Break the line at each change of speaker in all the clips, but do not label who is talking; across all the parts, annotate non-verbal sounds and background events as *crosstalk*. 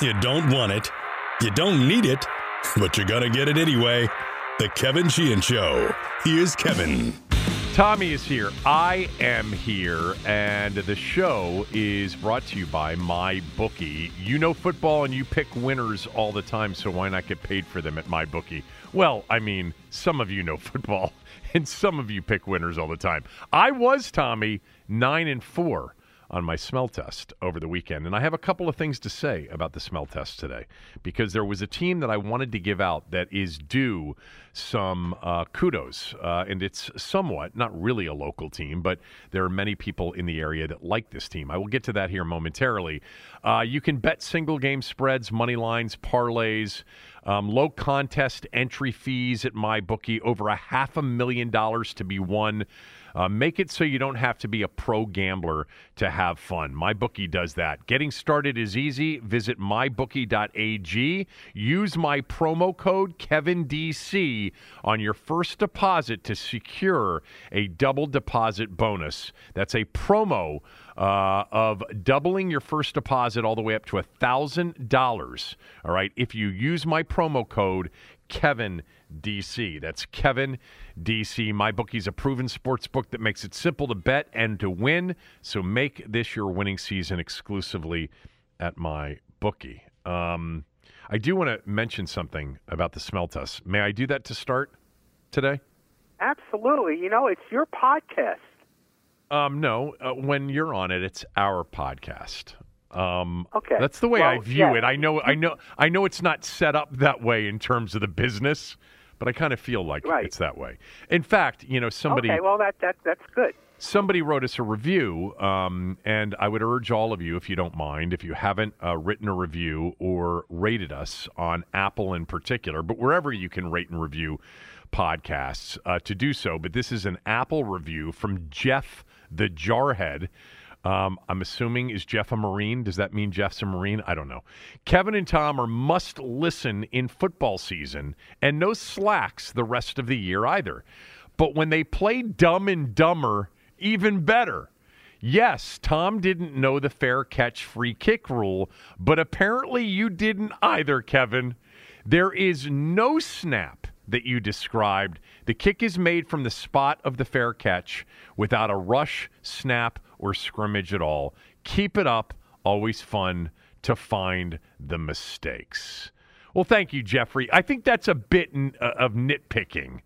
You don't want it. You don't need it, but you're going to get it anyway. The Kevin Sheehan Show. Here's Kevin.
Tommy is here. I am here. And the show is brought to you by My Bookie. You know football and you pick winners all the time, so why not get paid for them at My Bookie? Well, I mean, some of you know *laughs* football and some of you pick winners all the time. I was, Tommy, 9 and 4 on my smell test over the weekend. And I have a couple of things to say about the smell test today because there was a team that I wanted to give out that is due some uh, kudos. Uh, and it's somewhat, not really a local team, but there are many people in the area that like this team. I will get to that here momentarily. Uh, you can bet single game spreads, money lines, parlays. Um, low contest entry fees at my bookie, over a half a million dollars to be won. Uh, make it so you don't have to be a pro gambler to have fun. MyBookie does that. Getting started is easy. Visit mybookie.ag. Use my promo code KevinDC on your first deposit to secure a double deposit bonus. That's a promo uh, of doubling your first deposit all the way up to $1,000. All right. If you use my promo code Kevin DC. That's Kevin DC. My bookie's a proven sports book that makes it simple to bet and to win. So make this your winning season exclusively at my bookie. Um, I do want to mention something about the smell test. May I do that to start today?
Absolutely. You know, it's your podcast.
Um, no, uh, when you're on it, it's our podcast. Um,
okay,
that's the way
well,
I view
yeah.
it. I know, I know, I know it's not set up that way in terms of the business, but I kind of feel like
right.
it's that way. In fact, you know, somebody.
Okay, well that that that's good.
Somebody wrote us a review, um, and I would urge all of you, if you don't mind, if you haven't uh, written a review or rated us on Apple in particular, but wherever you can rate and review podcasts, uh, to do so. But this is an Apple review from Jeff the Jarhead. Um, I'm assuming is Jeff a Marine? Does that mean Jeff's a Marine? I don't know. Kevin and Thom are must listen in football season and no slacks the rest of the year either. But when they play dumb and dumber, even better. Yes, Thom didn't know the fair catch free kick rule, but apparently you didn't either, Kevin. There is no snap that you described. The kick is made from the spot of the fair catch without a rush, snap, or scrimmage at all. Keep it up. Always fun to find the mistakes. Well, thank you, Jeffrey. I think that's a bit uh, of nitpicking.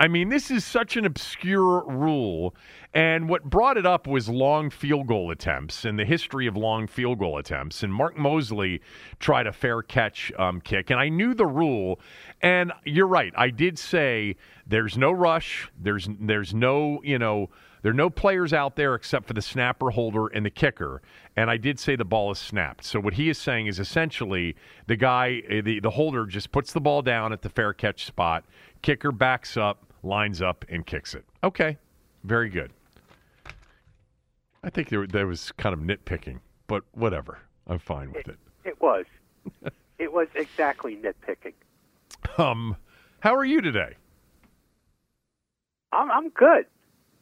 I mean, this is such an obscure rule. And what brought it up was long field goal attempts and the history of long field goal attempts. And Mark Moseley tried a fair catch um, kick. And I knew the rule. And you're right. I did say there's no rush. There's there's no you know there are no players out there except for the snapper, holder, and the kicker. And I did say the ball is snapped. So what he is saying is essentially the guy, eh, the the holder, just puts the ball down at the fair catch spot. Kicker backs up, lines up, and kicks it. Okay, very good. I think there, there was kind of nitpicking, but whatever. I'm fine with it.
It, it was. *laughs* it was exactly nitpicking.
Um, how are you today?
I'm, I'm good.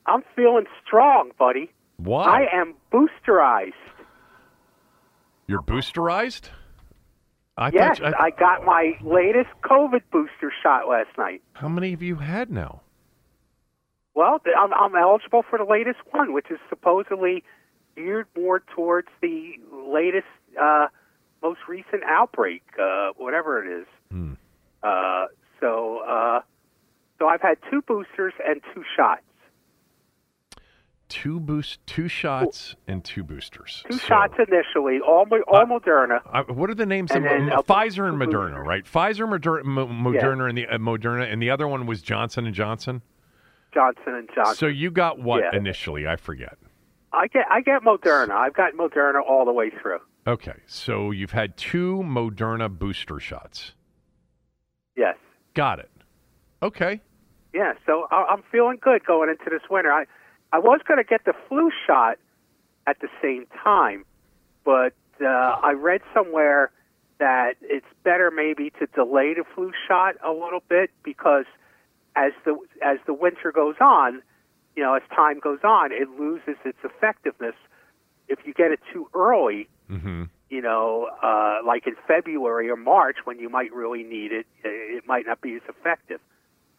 I'm feeling strong, buddy.
Why?
I am boosterized.
You're boosterized? I
yes,
thought,
I, I got my latest COVID booster shot last night.
How many have you had now?
Well, I'm, I'm eligible for the latest one, which is supposedly geared more towards the latest, uh, most recent outbreak, uh, whatever it is.
Hmm.
Uh, so, uh, so I've had two boosters and two shots.
Two boost, two shots, and two boosters.
Two
So,
shots initially, all all
Uh,
Moderna.
uh, what are the names?
And
of
then
uh, Pfizer and. Moderna, right? Pfizer, Moder- Mo- Moderna, and the uh, Moderna, and the other one was Johnson and Johnson.
Johnson and Johnson.
So you got what
Yeah.
initially? I forget.
I get I get Moderna. I've got Moderna all the way through.
Okay, so you've had two Moderna booster shots.
Yes.
Got it. Okay.
Yeah. So I'm feeling good going into this winter. I I was going to get the flu shot at the same time, but uh, I read somewhere that it's better maybe to delay the flu shot a little bit because as the as the winter goes on, you know, as time goes on, it loses its effectiveness. If you get it too early,
Mm-hmm.
you know, uh, like in February or March when you might really need it, it might not be as effective.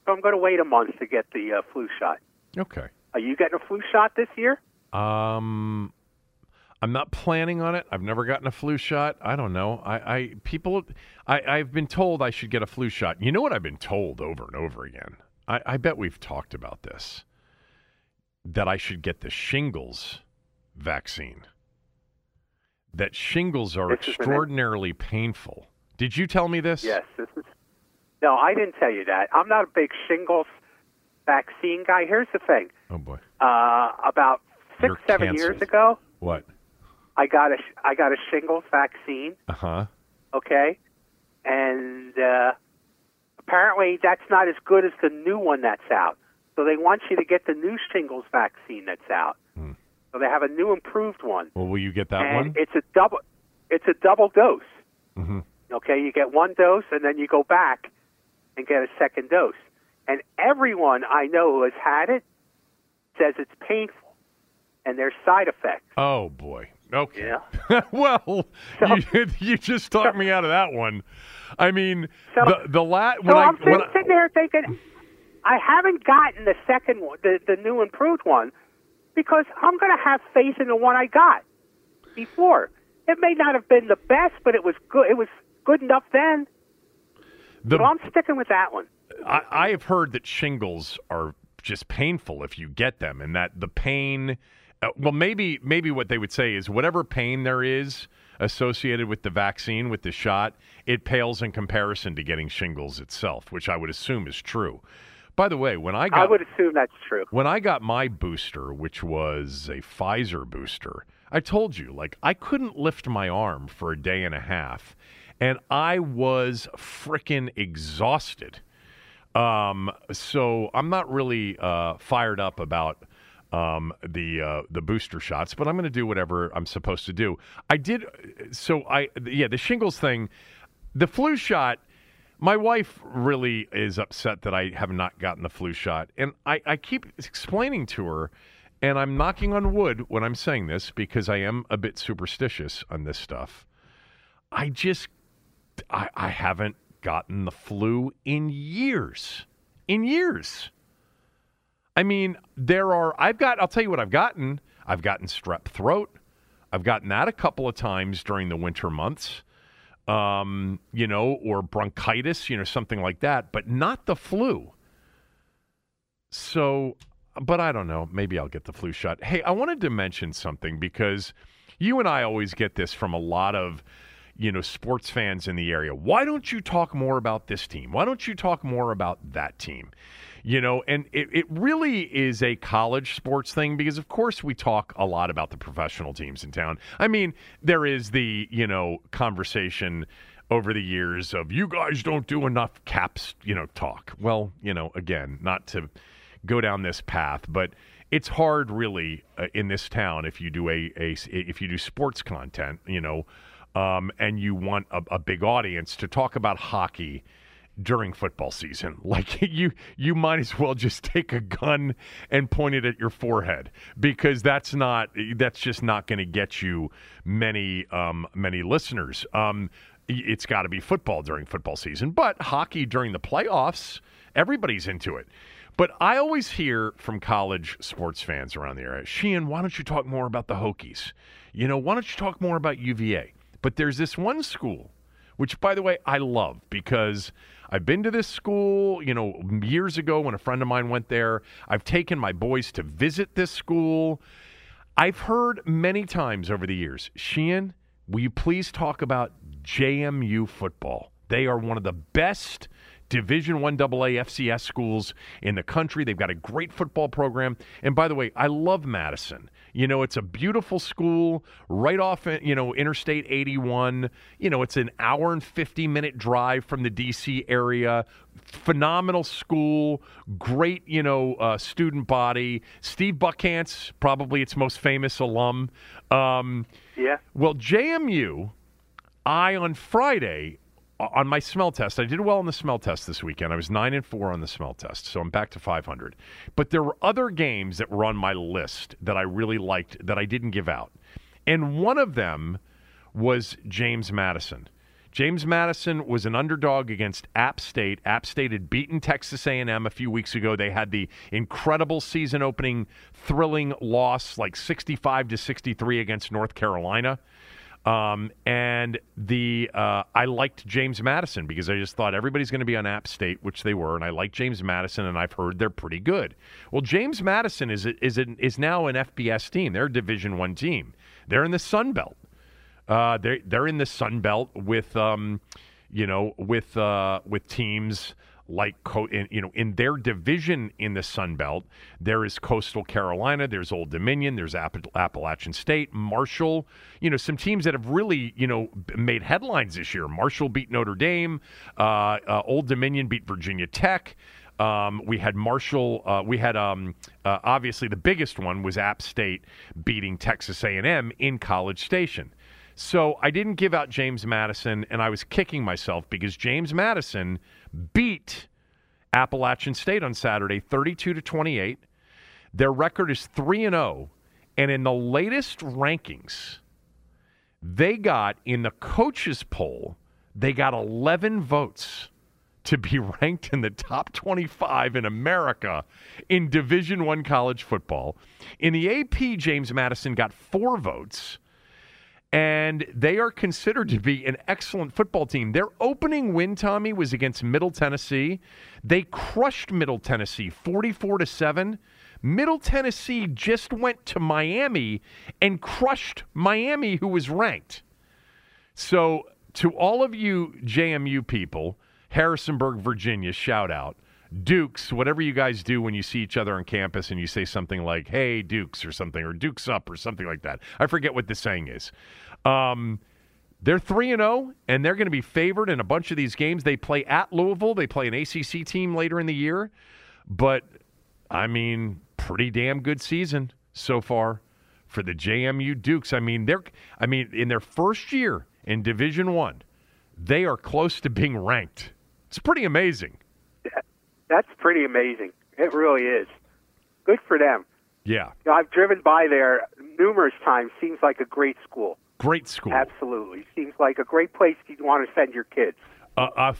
So I'm going to wait a month to get the uh, flu shot.
Okay.
Are you getting a flu shot this year?
Um, I'm not planning on it. I've never gotten a flu shot. I don't know. I, I people, I, I've been told I should get a flu shot. You know what I've been told over and over again. I, I bet we've talked about this. That I should get the shingles vaccine. That shingles are
This
extraordinarily painful. Did you tell me this?
Yes. This is. No, I didn't tell you that. I'm not a big shingles vaccine guy. Here's the thing.
Oh boy.
Uh, about 6
You're
seven years ago,
What?
I got a I got a shingles vaccine.
Uh huh.
okay? And uh, apparently that's not as good as the new one that's out. So they want you to get the new shingles vaccine that's out.
Hmm.
So they have a new improved one,
Well, will you get that
and
one?
it's a double. It's a double dose.
Mhm.
Okay, you get one dose, and then you go back and get a second dose. And everyone I know who has had it says it's painful, and there's side effects.
Oh boy. Okay.
Yeah. *laughs*
well, you, you just talked me out of that one. I mean,
So-
the the la- when
So
I
I'm sitting,
when I,
sitting there thinking, I haven't gotten the second one, the, the new improved one, because I'm going to have faith in the one I got before. It may not have been the best, but it was good. It was good enough then.
the
So I'm sticking with that one.
I, I have heard that shingles are just painful if you get them, and that the pain. Uh, well, maybe maybe what they would say is whatever pain there is associated with the vaccine with the shot, it pales in comparison to getting shingles itself, which I would assume is true. By the way, when I got
I would assume that's true.
when I got my booster, which was a Pfizer booster, I told you, like, I couldn't lift my arm for a day and a half, and I was frickin' exhausted. Um, so I'm not really uh, fired up about um, the uh, the booster shots, but I'm going to do whatever I'm supposed to do. I did. So I yeah, the shingles thing, the flu shot. My wife really is upset that I have not gotten the flu shot, and I, I keep explaining to her, and I'm knocking on wood when I'm saying this because I am a bit superstitious on this stuff. I just I, I haven't gotten the flu in years. In years. I mean, there are, I've got, I'll tell you what I've gotten. I've gotten strep throat. I've gotten that a couple of times during the winter months, um, you know, or bronchitis, you know, something like that, but not the flu. So, but I don't know. Maybe I'll get the flu shot. Hey, I wanted to mention something because you and I always get this from a lot of, you know, sports fans in the area. Why don't you talk more about this team? Why don't you talk more about that team? You know, and it, it really is a college sports thing because, of course, we talk a lot about the professional teams in town. I mean, there is the, you know, conversation over the years of you guys don't do enough caps, you know, talk. Well, you know, again, not to go down this path, but it's hard really uh, in this town if you do a, a if you do sports content, you know, um, and you want a, a big audience to talk about hockey during football season. *laughs* Like you you might as well just take a gun and point it at your forehead because that's not that's just not going to get you many um, many listeners. Um, it's got to be football during football season, but hockey during the playoffs, everybody's into it. But I always hear from college sports fans around the area, Sheehan, why don't you talk more about the Hokies? You know, why don't you talk more about UVA? But there's this one school, which, by the way, I love because I've been to this school, you know, years ago when a friend of mine went there. I've taken my boys to visit this school. I've heard many times over the years, Sheehan, will you please talk about JMU football? They are one of the best Division One AA FCS schools in the country. They've got a great football program. And by the way, I love Madison. You know, it's a beautiful school right off, you know, Interstate 81. You know, it's an hour and 50 minute drive from the DC area. Phenomenal school, great, you know, uh, student body. Steve Buckhantz, probably its most famous alum. Um,
yeah.
Well, JMU, I on Friday on my smell test, I did well on the smell test this weekend. I was nine and four on the smell test, so I'm back to 500. But there were other games that were on my list that I really liked that I didn't give out, and one of them was James Madison. James Madison was an underdog against App State. App State had beaten Texas A&M a few weeks ago. They had the incredible season-opening, thrilling loss, like 65 to 63 against North Carolina. Um, and the uh, I liked James Madison because I just thought everybody's going to be on App State, which they were, and I like James Madison, and I've heard they're pretty good. Well, James Madison is is an, is now an FBS team. They're a Division One team. They're in the Sun Belt. Uh, they're they're in the Sun Belt with um, you know with uh, with teams like you know in their division in the Sun Belt, there is Coastal Carolina, there's Old Dominion, there's App- Appalachian State, Marshall. You know some teams that have really you know made headlines this year. Marshall beat Notre Dame, uh, uh, Old Dominion beat Virginia Tech. Um, we had Marshall. Uh, we had um, uh, obviously the biggest one was App State beating Texas A&M in College Station. So I didn't give out James Madison, and I was kicking myself because James Madison beat Appalachian State on Saturday 32 to 28. Their record is 3 and 0 and in the latest rankings they got in the coaches poll they got 11 votes to be *laughs* ranked in the top 25 in America in Division 1 college football. In the AP James Madison got 4 votes and they are considered to be an excellent football team. Their opening win, Tommy, was against Middle Tennessee. They crushed Middle Tennessee 44 to 7. Middle Tennessee just went to Miami and crushed Miami, who was ranked. So, to all of you JMU people, Harrisonburg, Virginia, shout out. Dukes, whatever you guys do when you see each other on campus and you say something like, hey, Dukes, or something, or Dukes up, or something like that. I forget what the saying is. Um, they're 3 and 0 and they're going to be favored in a bunch of these games. They play at Louisville, they play an ACC team later in the year, but I mean, pretty damn good season so far for the JMU Dukes. I mean, they're I mean, in their first year in Division 1, they are close to being ranked. It's pretty amazing.
That's pretty amazing. It really is. Good for them.
Yeah.
You know, I've driven by there numerous times. Seems like a great school.
Great school.
Absolutely. Seems like a great place you'd want to send your kids.
Uh, uh,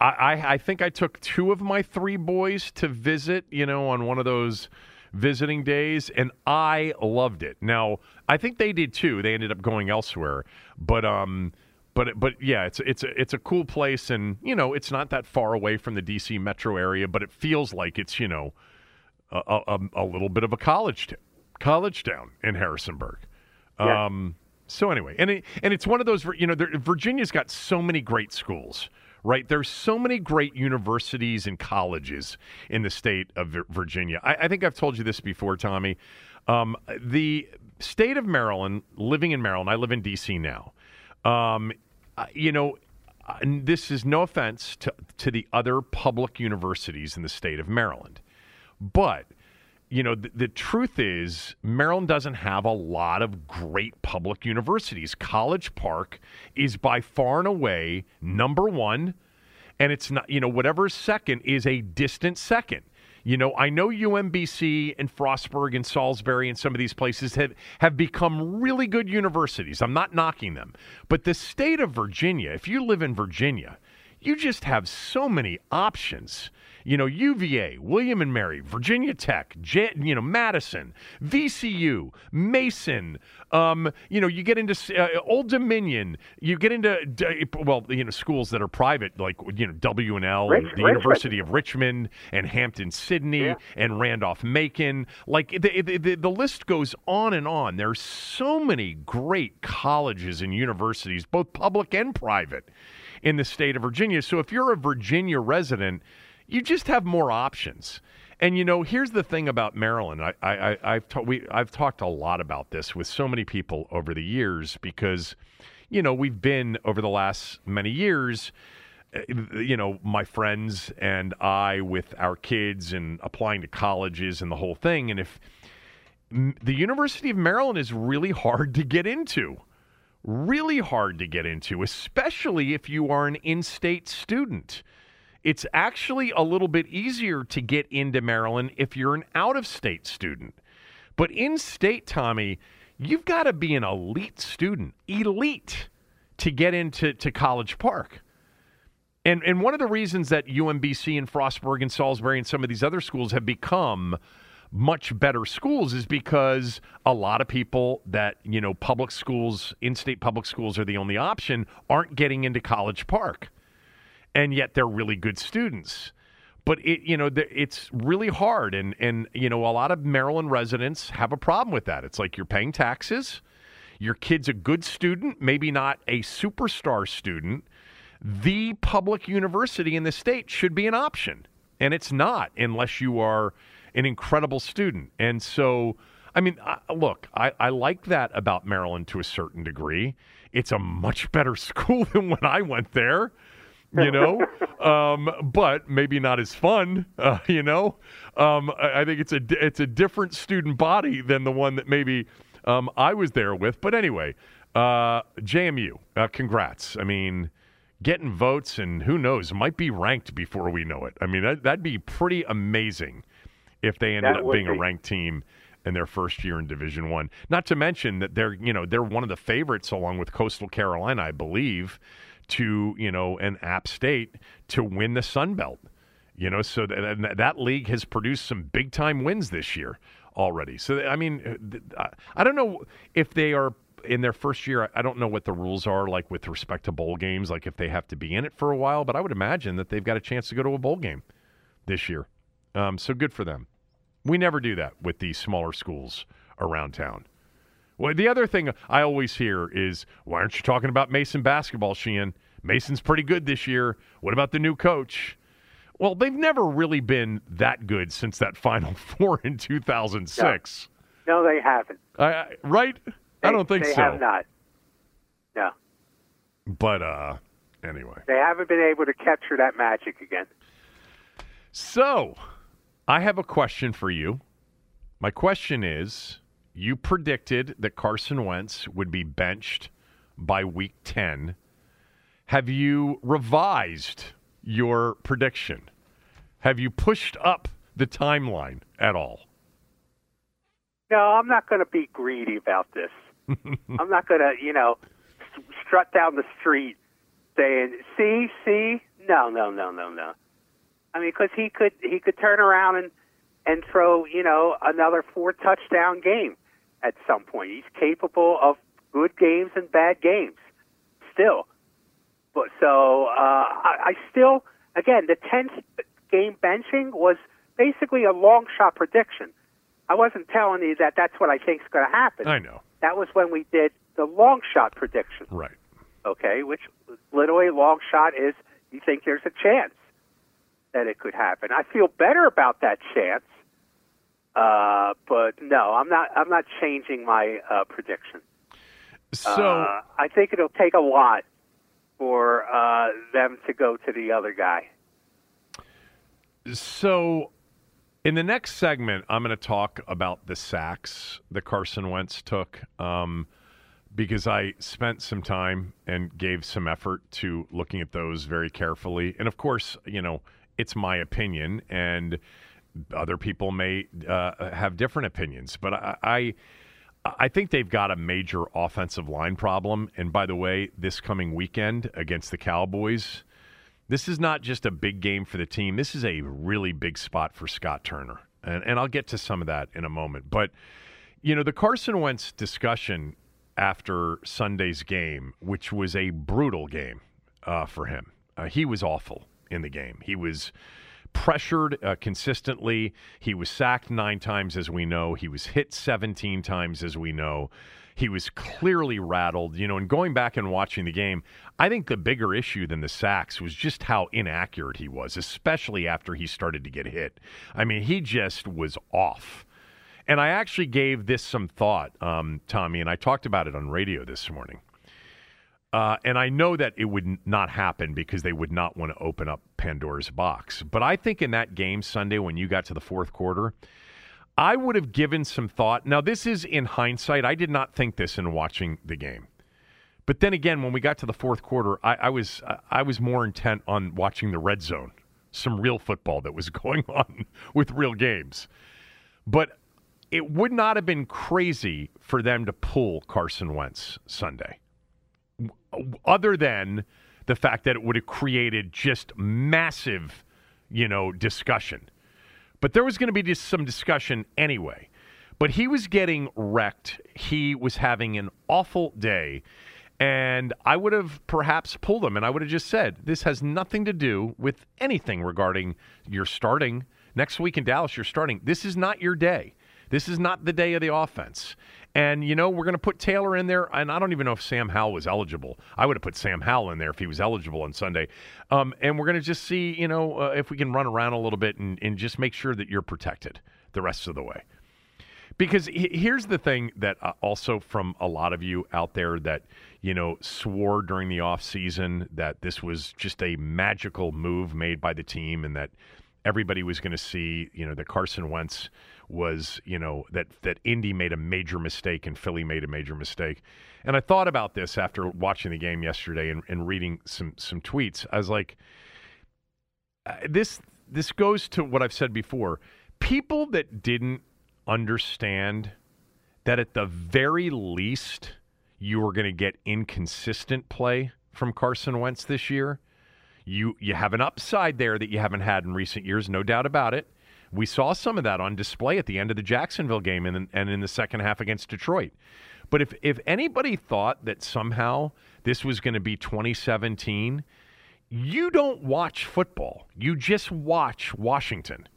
I, I think I took two of my three boys to visit, you know, on one of those visiting days, and I loved it. Now, I think they did too. They ended up going elsewhere, but um, but but yeah, it's it's a, it's a cool place, and you know, it's not that far away from the DC metro area, but it feels like it's you know, a, a, a little bit of a college t- college town in Harrisonburg.
Yeah.
Um, so anyway, and it, and it's one of those you know there, Virginia's got so many great schools, right? There's so many great universities and colleges in the state of Virginia. I, I think I've told you this before, Tommy. Um, the state of Maryland, living in Maryland, I live in D.C. now. Um, you know, this is no offense to to the other public universities in the state of Maryland, but you know, the, the, truth is, Maryland doesn't have a lot of great public universities. College Park is by far and away number one, and it's not, you know, whatever second is a distant second. You know, I know UMBC and Frostburg and Salisbury and some of these places have, have become really good universities. I'm not knocking them. But the state of Virginia, if you live in Virginia, you just have so many options you know, UVA, William and Mary, Virginia Tech, J- you know, Madison, VCU, Mason. Um, you know, you get into uh, Old Dominion. You get into well, you know, schools that are private, like you know, W and L, the
Richmond.
University of Richmond, and Hampden Sydney,
Yeah.
and Randolph Macon. Like the, the the the list goes on and on. There's so many great colleges and universities, both public and private, in the state of Virginia. So if you're a Virginia resident, you just have more options. And you know, here's the thing about Maryland. I, I, I've ta- we, I've talked a lot about this with so many people over the years because, you know, we've been over the last many years uh, you know, my friends and I with our kids and applying to colleges and the whole thing. And if the University of Maryland is really hard to get into, really hard to get into, especially if you are an in state student. It's actually a little bit easier to get into Maryland if you're an out of state student. But in state, Tommy, you've got to be an elite student, elite, to get into to College Park. And and one of the reasons that UMBC and Frostburg and Salisbury and some of these other schools have become much better schools is because a lot of people that, you know, public schools, in-state public schools are the only option, aren't getting into College Park. And yet they're really good students. But it, you know, it's really hard, and and you know, a lot of Maryland residents have a problem with that. It's like you're paying taxes, your kid's a good student, maybe not a superstar student, the public university in the state should be an option. And it's not unless you are an incredible student. And so, I mean, I, look, I, I like that about Maryland to a certain degree. It's a much better *laughs* school than when I went there, you know, um, but maybe not as fun, uh, you know. Um, I, I think it's a it's a different student body than the one that maybe um, I was there with. But anyway, uh, JMU, uh, congrats. I mean, getting votes and who knows, might be ranked before we know it. I mean, that, that'd be pretty amazing if they ended
That
up
would
being a ranked team in their first year in Division One. Not to mention that they're you know they're one of the favorites along with Coastal Carolina, I believe, to you know and App State to win the Sun Belt. You know, so that, that league has produced some big time wins this year already. So I mean, I- I don't know if they are in their first year. I don't know what the rules are like with respect to bowl games, like if they have to be in it for a while. But I would imagine that they've got a chance to go to a bowl game this year. Um, so good for them. We never do that with these smaller schools around town. Well, the other thing I always hear is, why aren't you talking about Mason basketball, Sheehan? Mason's pretty good this year. What about the new coach? Well, they've never really been that good since that Final *laughs* Four in 2006.
No, they haven't.
Right? I don't think
they
so.
have not. No,
But uh, anyway.
they haven't been able to capture that magic again.
So, I have a question for you. My question is you predicted that Carson Wentz would be benched by week 10. Have you revised your prediction? Have you pushed up the timeline at all?
No, I'm not going to be greedy about this. *laughs* I'm not going to, you know, strut down the street saying, "See, see." No, no, no, no, no. I mean, because he could he could turn around and and throw, you know, another four touchdown game at some point. He's capable of good games and bad games still. But so uh, I, I still, again, the tenth game benching was basically a long shot prediction. I wasn't telling you that that's what I think is going to happen.
I know.
That was when we did the long shot prediction,
Right.
okay? Which literally long shot is you think there's a chance that it could happen. I feel better about that chance, uh, but no, I'm not. I'm not changing my uh, prediction.
So,
uh, I think it'll take a lot for uh, them to go to the other guy.
So, in the next segment, I'm going to talk about the sacks that Carson Wentz took um, because I spent some time and gave some effort to looking at those very carefully. And of course, you know, it's my opinion, and other people may uh, have different opinions. But I, I, I think they've got a major offensive line problem. And by the way, this coming weekend against the Cowboys, This is not just a big game for the team. This is a really big spot for Scott Turner. And, and I'll get to some of that in a moment. But, you know, the Carson Wentz discussion after Sunday's game, which was a brutal game uh, for him, uh, he was awful in the game. He was pressured uh, consistently. He was sacked nine times, as we know. He was hit 17 times, as we know. He was clearly rattled, you know, and going back and watching the game, I think the bigger issue than the sacks was just how inaccurate he was, especially after he started to get hit. I mean, he just was off. And I actually gave this some thought, um, Tommy, and I talked about it on radio this morning. Uh, and I know that it would not happen because they would not want to open up Pandora's box. But I think in that game Sunday, when you got to the fourth quarter, I would have given some thought. Now, this is in hindsight. I did not think this in watching the game. But then again, when we got to the fourth quarter, I, I was I was more intent on watching the red zone, some real football that was *laughs* going on with real games. But it would not have been crazy for them to pull Carson Wentz Sunday, other than the fact that it would have created just massive, you know, discussion. But there was going to be just some discussion anyway. But he was getting wrecked. He was having an awful day. And I would have perhaps pulled him and I would have just said, this has nothing to do with anything regarding your starting. Next week in Dallas, you're starting. This is not your day. This is not the day of the offense. And, you know, we're going to put Taylor in there. And I don't even know if Sam Howell was eligible. I would have put Sam Howell in there if he was eligible on Sunday. Um, and we're going to just see, you know, uh, if we can run around a little bit and, and just make sure that you're protected the rest of the way. Because here's the thing that uh, also from a lot of you out there that, you know, swore during the offseason that this was just a magical move made by the team and that everybody was going to see, you know, that Carson Wentz was, you know, that that Indy made a major mistake and Philly made a major mistake. And I thought about this after watching the game yesterday and, and reading some some tweets. I was like, uh, this this goes to what I've said before. People that didn't understand that at the very least you were going to get inconsistent play from Carson Wentz this year. You you have an upside there that you haven't had in recent years, no doubt about it. We saw some of that on display at the end of the Jacksonville game and, and in the second half against Detroit. But if, if anybody thought that somehow this was going to be 2017, you don't watch football. You just watch Washington.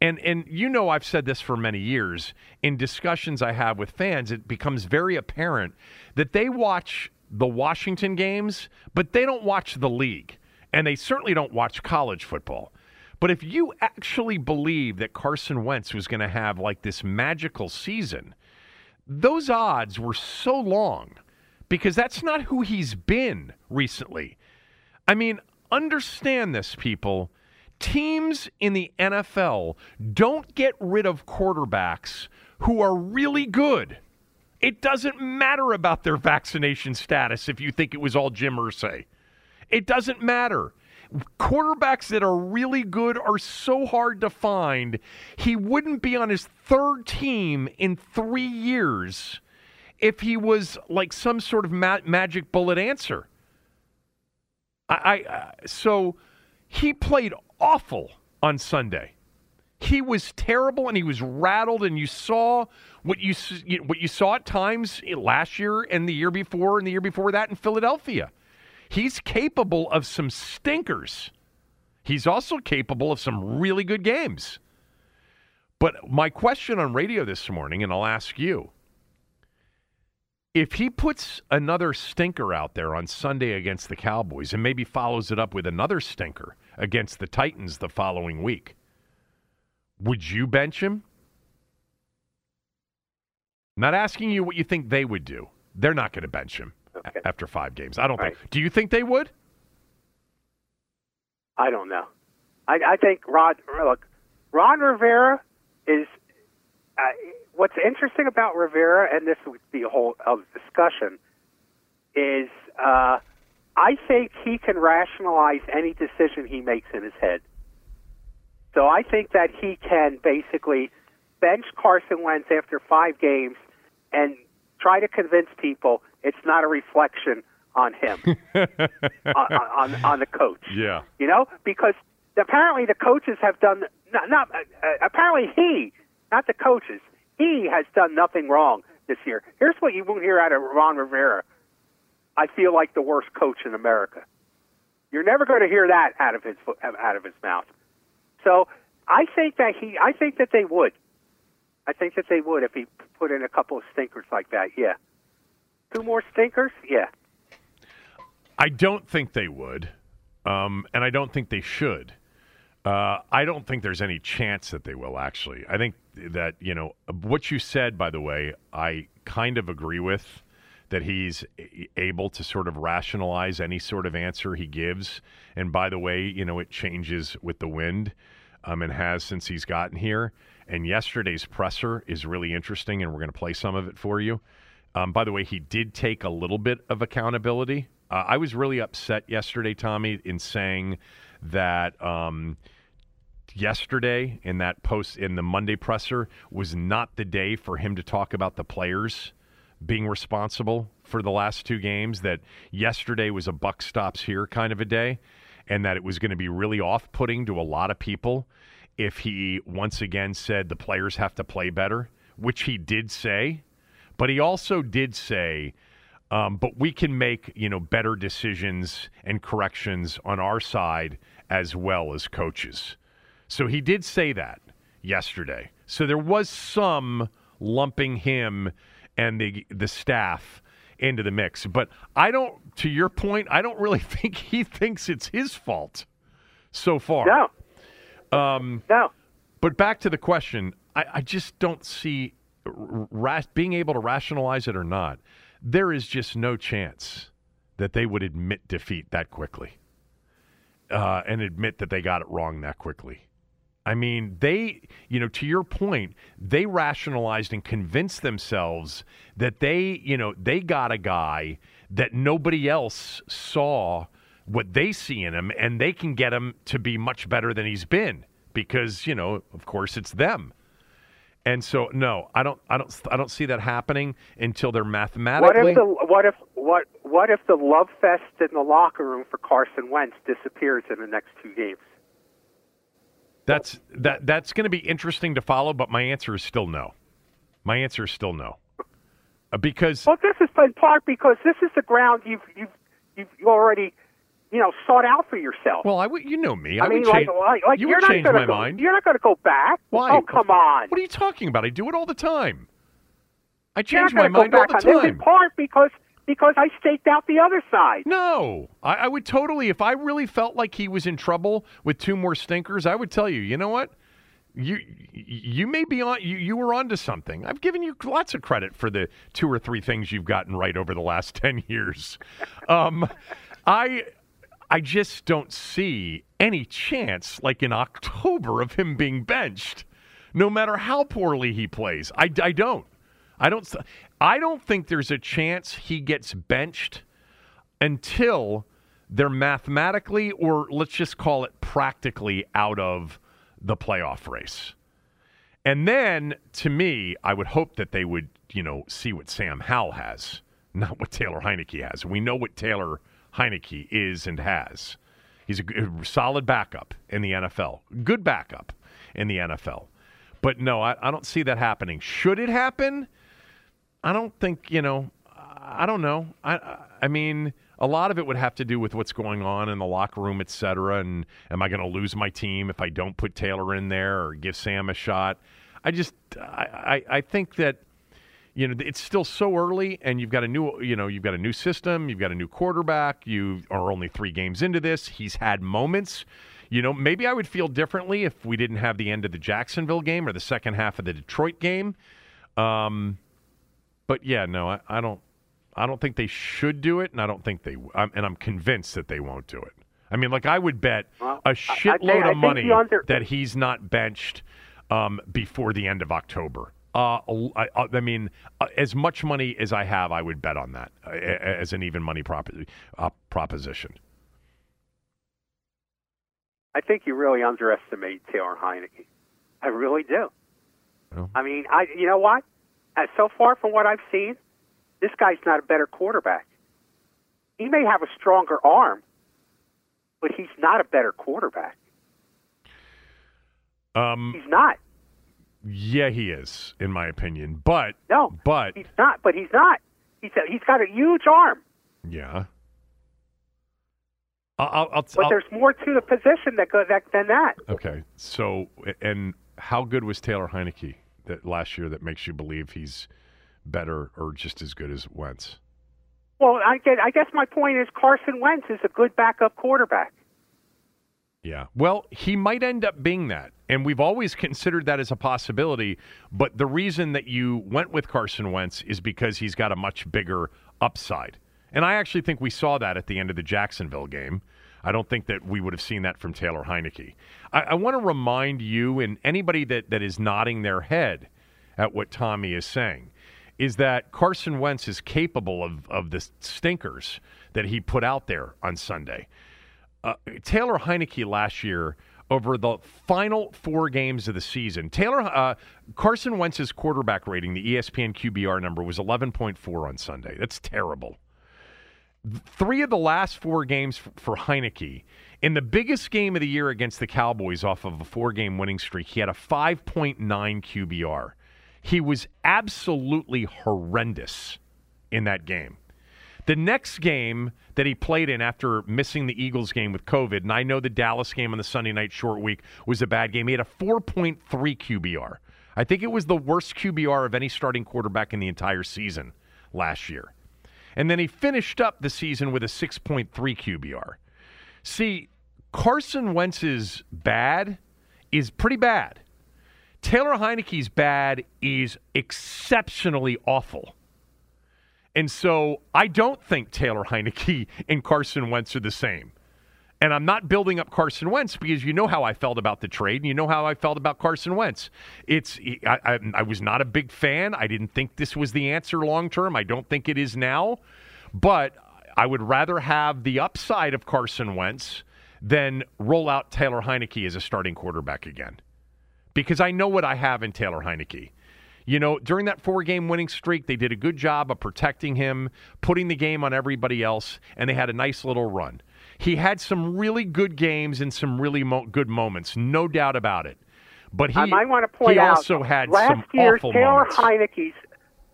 And and you know I've said this for many years in discussions I have with fans it becomes very apparent that they watch the Washington games but they don't watch the league and they certainly don't watch college football. But if you actually believe that Carson Wentz was going to have like this magical season, those odds were so long because that's not who he's been recently. I mean, understand this, people. Teams in the NFL don't get rid of quarterbacks who are really good. It doesn't matter about their vaccination status if you think it was all Jim Irsay. It doesn't matter quarterbacks that are really good are so hard to find. He wouldn't be on his third team in three years if he was like some sort of ma- magic bullet answer. I, I uh, so he played awful on Sunday. He was terrible and he was rattled, and you saw what you what you saw at times last year and the year before and the year before that in Philadelphia. He's capable of some stinkers. He's also capable of some really good games. But my question on radio this morning, and I'll ask you if he puts another stinker out there on Sunday against the Cowboys and maybe follows it up with another stinker against the Titans the following week, would you bench him? Not asking you what you think they would do. They're not going to bench him okay. after five games. I don't think. Do you think they would?
I don't know. I, I think Rod. Look, Ron Rivera is. Uh, what's interesting about Rivera, and this would be a whole other discussion, is uh, I think he can rationalize any decision he makes in his head. So I think that he can basically bench Carson Wentz after five games and try to convince people it's not a reflection on him, on, *laughs* uh, uh, on on the coach.
Yeah.
You know, because apparently the coaches have done not, not uh, uh, apparently he, not the coaches, he has done nothing wrong this year. Here's what you won't hear out of Ron Rivera. I feel like the worst coach in America. You're never going to hear that out of his out of his mouth. So I think that he, I think that they would. I think that they would if he put in a couple of stinkers like that. Yeah, two more stinkers. Yeah.
I don't think they would, um, and I don't think they should. Uh, I don't think there's any chance that they will actually. I think that, you know, what you said, by the way, I kind of agree with that he's able to sort of rationalize any sort of answer he gives. And by the way, you know, it changes with the wind um, and has since he's gotten here. And yesterday's presser is really interesting, and we're going to play some of it for you. Um, by the way, he did take a little bit of accountability. Uh, I was really upset yesterday, Tommy, in saying that. Um, yesterday in that post in the Monday presser was not the day for him to talk about the players being responsible for the last two games that yesterday was a buck stops here kind of a day and that it was going to be really off-putting to a lot of people if he once again said the players have to play better which he did say but he also did say um, but we can make you know better decisions and corrections on our side as well as coaches so he did say that yesterday. So there was some lumping him and the the staff into the mix. But I don't to your point, I don't really *laughs* think he thinks it's his fault so far.
No.
Um,
no.
But back to the question, I, I just don't see ra- being able to rationalize it or not. There is just no chance that they would admit defeat that quickly uh, and admit that they got it wrong that quickly. I mean, they, you know, to your point, they rationalized and convinced themselves that they, you know, they got a guy that nobody else saw what they see in him, and they can get him to be much better than he's been because, you know, of course, it's them. And so, no, I don't, I don't, I don't see that happening until they're mathematically.
What if the what if what what if the love fest in the locker room for Carson Wentz disappears in the next two games?
That's that that's going to be interesting to follow, but my answer is still no. My answer is still no. Uh, because
well, this is in part because this is the ground you've you've you've already you know sought out for yourself.
Well, I would you know me.
I,
I
mean,
would change,
like, like
you
you're
would
not
change
gonna
my
go,
mind.
You're not going to go back.
Why?
Oh, come on.
What are you talking about? I do it all the time. I change my mind all the
on this in part because because I staked out the other side.
No, I, I would totally. If I really felt like he was in trouble with two more stinkers, I would tell you. You know what? You you may be on. You, you were onto something. I've given you lots of credit for the two or three things you've gotten right over the last *laughs* ten years. Um, I I just don't see any chance, like in October, of him being benched, no matter how poorly he plays. I, I don't. I don't. I don't think there's a chance he gets benched until they're mathematically, or let's just call it practically, out of the playoff race. And then, to me, I would hope that they would, you know, see what Sam Howell has, not what Taylor Heinicke has. We know what Taylor Heinicke is and has. He's a, a solid backup in the NFL, good backup in the NFL. But no, I, I don't see that happening. Should it happen? I don't think you know. I don't know. I I mean, a lot of it would have to do with what's going on in the locker room, et cetera. And am I going to lose my team if I don't put Taylor in there or give Sam a shot? I just I, I, I think that you know it's still so early, and you've got a new you know you've got a new system, you've got a new quarterback. You are only three games into this. He's had moments. You know, maybe I would feel differently if we didn't have the end of the Jacksonville game or the second half of the Detroit game. Um, but yeah, no, I, I don't. I don't think they should do it, and I don't think they. I'm, and I'm convinced that they won't do it. I mean, like I would bet
Well,
a
I- I
shitload
think- I
of money
under-
that he's not benched um, before the end of October. Uh, I, I- I mean, uh, as much money as I have, I would bet on that uh, as an even money prop- uh, proposition.
I think you really underestimate Taylor Heinicke. I really do.
Well.
I mean, I you know what? Uh, so far from what I've seen, this guy's not a better quarterback. he may have a stronger arm, but he's not a better quarterback.
Um,
He's not.
Yeah, he is, in my opinion. But
No,
but
he's not. But he's not. He's a, he's got a huge arm.
yeah. I'll, I'll, I'll,
But there's more to the position that goes that, than that.
okay. So, and how good was Taylor Heinicke that last year that makes you believe he's better or just as good as Wentz?
Well, I get. I guess my point is Carson Wentz is a good backup quarterback.
Yeah. Well, he might end up being that. And we've always considered that as a possibility. But the reason that you went with Carson Wentz is because he's got a much bigger upside. And I actually think we saw that at the end of the Jacksonville game. I don't think that we would have seen that from Taylor Heinicke. I, I want to remind you and anybody that, that is nodding their head at what Tommy is saying is that Carson Wentz is capable of, of the stinkers that he put out there on Sunday. Uh, Taylor Heinicke last year over the final four games of the season. Taylor uh, Carson Wentz's quarterback rating, the ESPN QBR number was 11.4 on Sunday. That's terrible. Three of the last four games for, for Heinicke. In the biggest game of the year against the Cowboys off of a four game winning streak, he had a 5.9 QBR. He was absolutely horrendous in that game. The next game that he played in after missing the Eagles game with COVID, and I know the Dallas game on the Sunday night short week was a bad game, he had a 4.3 QBR. I think it was the worst QBR of any starting quarterback in the entire season last year. And then he finished up the season with a 6.3 QBR. See, Carson Wentz's bad is pretty bad. Taylor Heinicke's bad is exceptionally awful. And so I don't think Taylor Heinicke and Carson Wentz are the same. And I'm not building up Carson Wentz because you know how I felt about the trade, and you know how I felt about Carson Wentz. It's I, I, I was not a big fan. I didn't think this was the answer long term. I don't think it is now, but I would rather have the upside of Carson Wentz than roll out Taylor Heinicke as a starting quarterback again, because I know what I have in Taylor Heinicke. You know, during that four game winning streak, they did a good job of protecting him, putting the game on everybody else, and they had a nice little run. He had some really good games and some really mo- good moments, no doubt about it. But he,
I want to point
he
out
also had
last
some
year
awful
Taylor
moments.
Heinicke's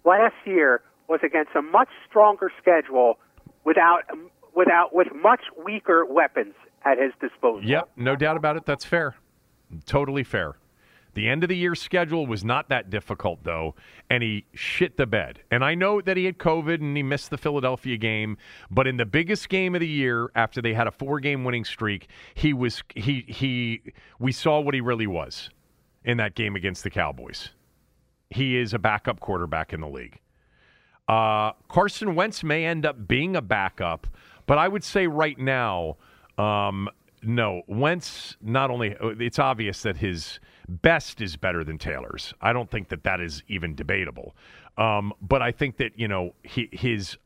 last year was against a much stronger schedule without without with much weaker weapons at his disposal.
Yep, no doubt about it. That's fair. Totally fair. The end of the year schedule was not that difficult, though, and he shit the bed. And I know that he had COVID and he missed the Philadelphia game, but in the biggest game of the year, after they had a four-game winning streak, he was he he. We saw what he really was in that game against the Cowboys. He is a backup quarterback in the league. Uh, Carson Wentz may end up being a backup, but I would say right now, um, no. Wentz not only it's obvious that his best is better than Taylor's. I don't think that that is even debatable. Um, but I think that you know his.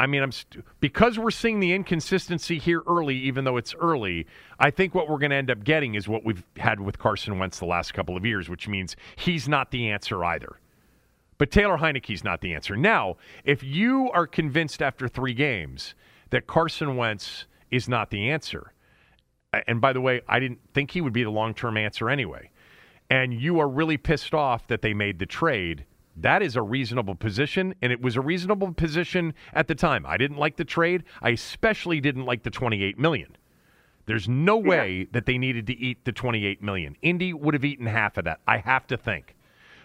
I mean, I'm st- because we're seeing the inconsistency here early, even though it's early. I think what we're going to end up getting is what we've had with Carson Wentz the last couple of years, which means he's not the answer either. But Taylor Heinicke's not the answer. Now, if you are convinced after three games that Carson Wentz is not the answer, and by the way, I didn't think he would be the long term answer anyway, and you are really pissed off that they made the trade, that is a reasonable position, and it was a reasonable position at the time. I didn't like the trade. I especially didn't like the 28 million. There's no way that they needed to eat the 28 million. Indy would have eaten half of that. I have to think.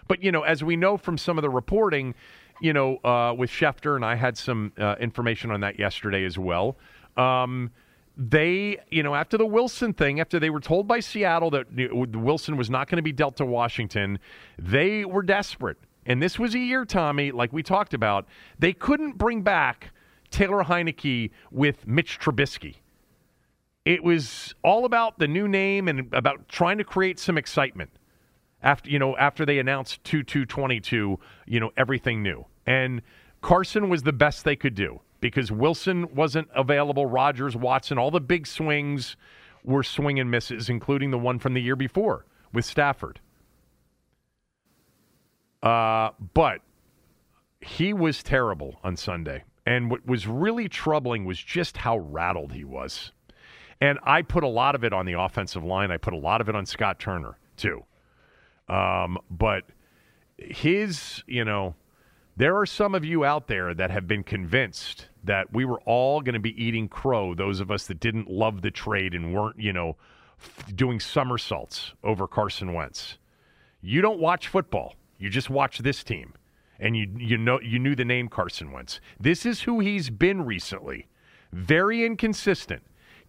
But you know, as we know from some of the reporting, you know, uh, with Schefter, and I had some uh, information on that yesterday as well. Um, they, you know, after the Wilson thing, after they were told by Seattle that Wilson was not going to be dealt to Washington, they were desperate. And this was a year, Tommy, like we talked about. They couldn't bring back Taylor Heinicke with Mitch Trubisky. It was all about the new name and about trying to create some excitement after you know after they announced 2222 you know everything new and carson was the best they could do because wilson wasn't available rogers watson all the big swings were swing and misses including the one from the year before with stafford uh, but he was terrible on sunday And what was really troubling was just how rattled he was. And I put a lot of it on the offensive line. I put a lot of it on Scott Turner, too. Um, but his, you know, there are some of you out there that have been convinced that we were all going to be eating crow, those of us that didn't love the trade and weren't, you know, f- doing somersaults over Carson Wentz. You don't watch football. You just watch this team. And you you know you knew the name Carson Wentz. This is who he's been recently. Very inconsistent.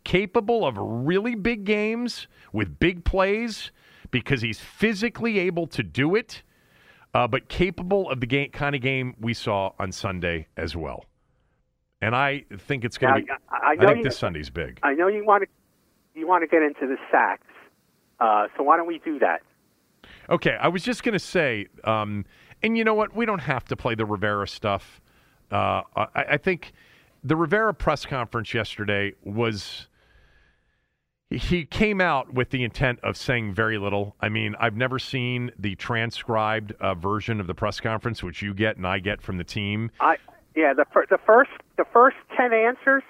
Capable of really big games with big plays because he's physically able to do it, uh, but capable of the game, kind of game we saw on Sunday as well. And I think it's going to be.
I, I,
I think
you,
this Sunday's big.
I know you want to you want to get into the sacks, uh, so why don't we do that?
Okay, I was just going to say, um, and you know what? We don't have to play the Rivera stuff. Uh, I, I think the Rivera press conference yesterday was. He came out with the intent of saying very little. I mean, I've never seen the transcribed uh, version of the press conference, which you get and I get from the team.
I yeah the the first the first ten answers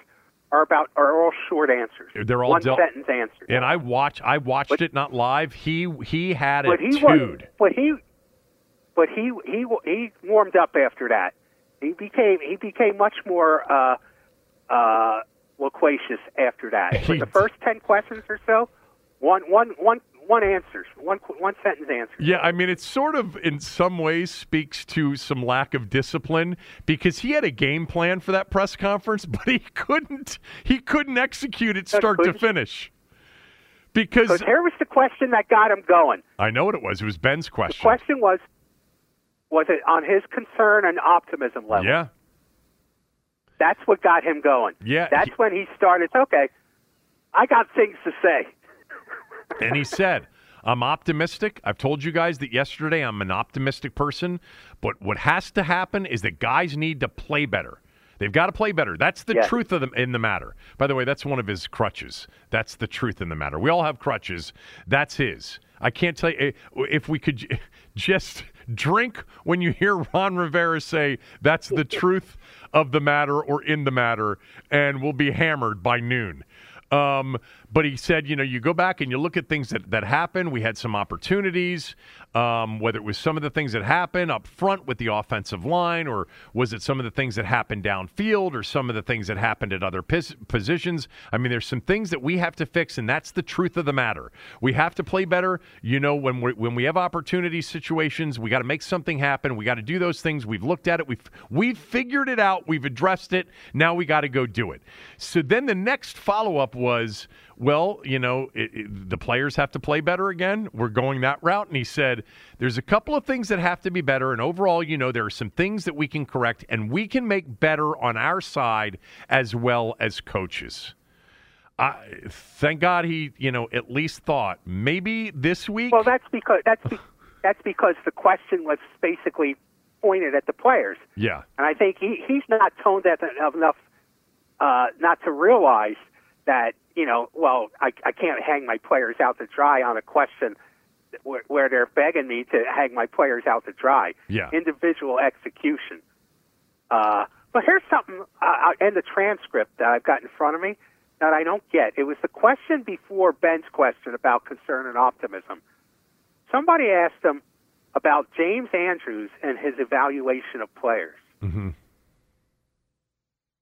are about are all short answers.
They're all
one
del-
sentence answers.
And I watch. I watched
But-
it not live. He he had
but
it
he was, but he but he he he warmed up after that. He became he became much more uh, uh, loquacious after that. *laughs* But the first ten questions or so, one one one one answers one one sentence answers.
Yeah, I mean, it sort of, in some ways, speaks to some lack of discipline because he had a game plan for that press conference, *laughs* but he couldn't. He couldn't execute it start to finish. Because
here was the question that got him going.
I know what it was. It was Ben's
The
question.
question was, was it on his concern and optimism level?
Yeah,
That's what got him going.
Yeah,
That's
he-
when he started. Okay, I got things to say. *laughs*
and he said, "I'm optimistic. I've told you guys that yesterday. I'm an optimistic person, but what has to happen is that guys need to play better." They've got to play better. That's the
Yeah.
truth of the, in the matter. By the way, that's one of his crutches. That's the truth in the matter. We all have crutches. That's his. I can't tell you eh, if we could *laughs* just drink when you hear Ron Rivera say that's the truth of the matter or in the matter, and we'll be hammered by noon. Um, but he said, you know, you go back and you look at things that, that happened. We had some opportunities, um, whether it was some of the things that happened up front with the offensive line, or was it some of the things that happened downfield, or some of the things that happened at other pos- positions. I mean, there's some things that we have to fix, and that's the truth of the matter. We have to play better. You know, when we when we have opportunity situations, we got to make something happen. We got to do those things. We've looked at it. We've we've figured it out. We've addressed it. Now we got to go do it. So then the next follow up was, well, you know, it, it- the players have to play better again. We're going that route. And he said, there's a couple of things that have to be better. And overall, you know, there are some things that we can correct and we can make better on our side as well as coaches. I, thank God he, you know, at least thought maybe this week.
Well, that's because that's be, that's because the question was basically pointed at the players,
yeah.
and I think he he's not toned that enough uh, not to realize that you know. Well, I I can't hang my players out to dry on a question where, where they're begging me to hang my players out to dry.
Yeah.
individual execution. Uh, but here's something uh, in the transcript that I've got in front of me that I don't get. It was the question before Ben's question about concern and optimism. Somebody asked him about James Andrews and his evaluation of players.
hmm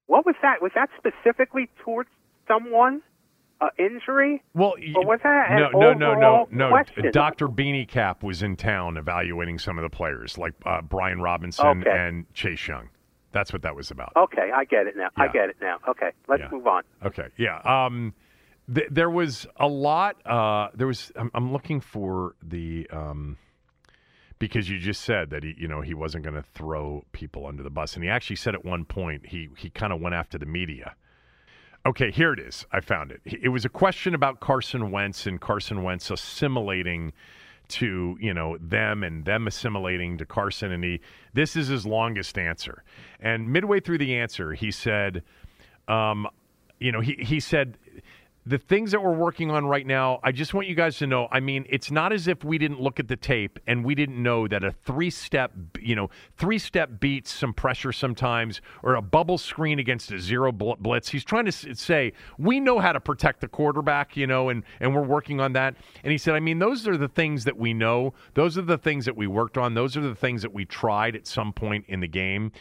What was that? Was that specifically towards someone, uh, injury?
Well, y-
Or was that
no, no, no, no, no.
question?
Dr. Beanie Cap was in town evaluating some of the players, like uh, Brian Robinson
Okay.
and Chase Young. That's what that was about.
Okay, I get it now. I get it now. Okay, let's
Yeah.
move on.
Okay, yeah. Um, th- there was a lot. Uh, there was. I'm, I'm looking for the. Um, because you just said that he, you know, he wasn't going to throw people under the bus, and he actually said at one point he he kind of went after the media. Okay, here it is. I found it. It was a question about Carson Wentz and Carson Wentz assimilating to, you know, them and them assimilating to Carson and he this is his longest answer. And midway through the answer, he said um, you know, he he said the things that we're working on right now, I just want you guys to know. I mean, it's not as if we didn't look at the tape and we didn't know that a three step, you know, three step beats some pressure sometimes, or a bubble screen against a zero blitz. He's trying to say we know how to protect the quarterback, you know, and and we're working on that. And he said, I mean, those are the things that we know. Those are the things that we worked on. Those are the things that we tried at some point in the game.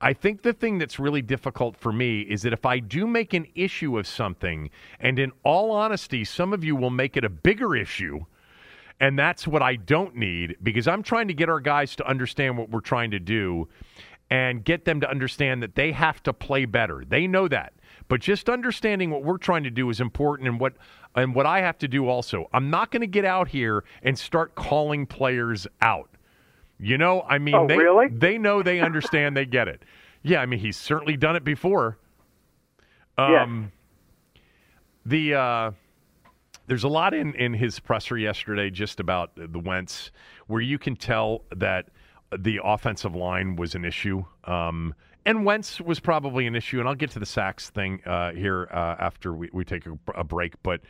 I think the thing that's really difficult for me is that if I do make an issue of something, and in all honesty, some of you will make it a bigger issue. And that's what I don't need because I'm trying to get our guys to understand what we're trying to do and get them to understand that they have to play better. They know that. But just understanding what we're trying to do is important and what and what I have to do also. I'm not going to get out here and start calling players out. You know, I mean,
oh,
they
really?
they know, they understand, they get it. Yeah, I mean, he's certainly done it before. Um,
yes.
The uh, there's a lot in in his presser yesterday just about the Wentz, where you can tell that the offensive line was an issue. Um, and Wentz was probably an issue, and I'll get to the sacks thing uh, here uh, after we, we take a, a break. But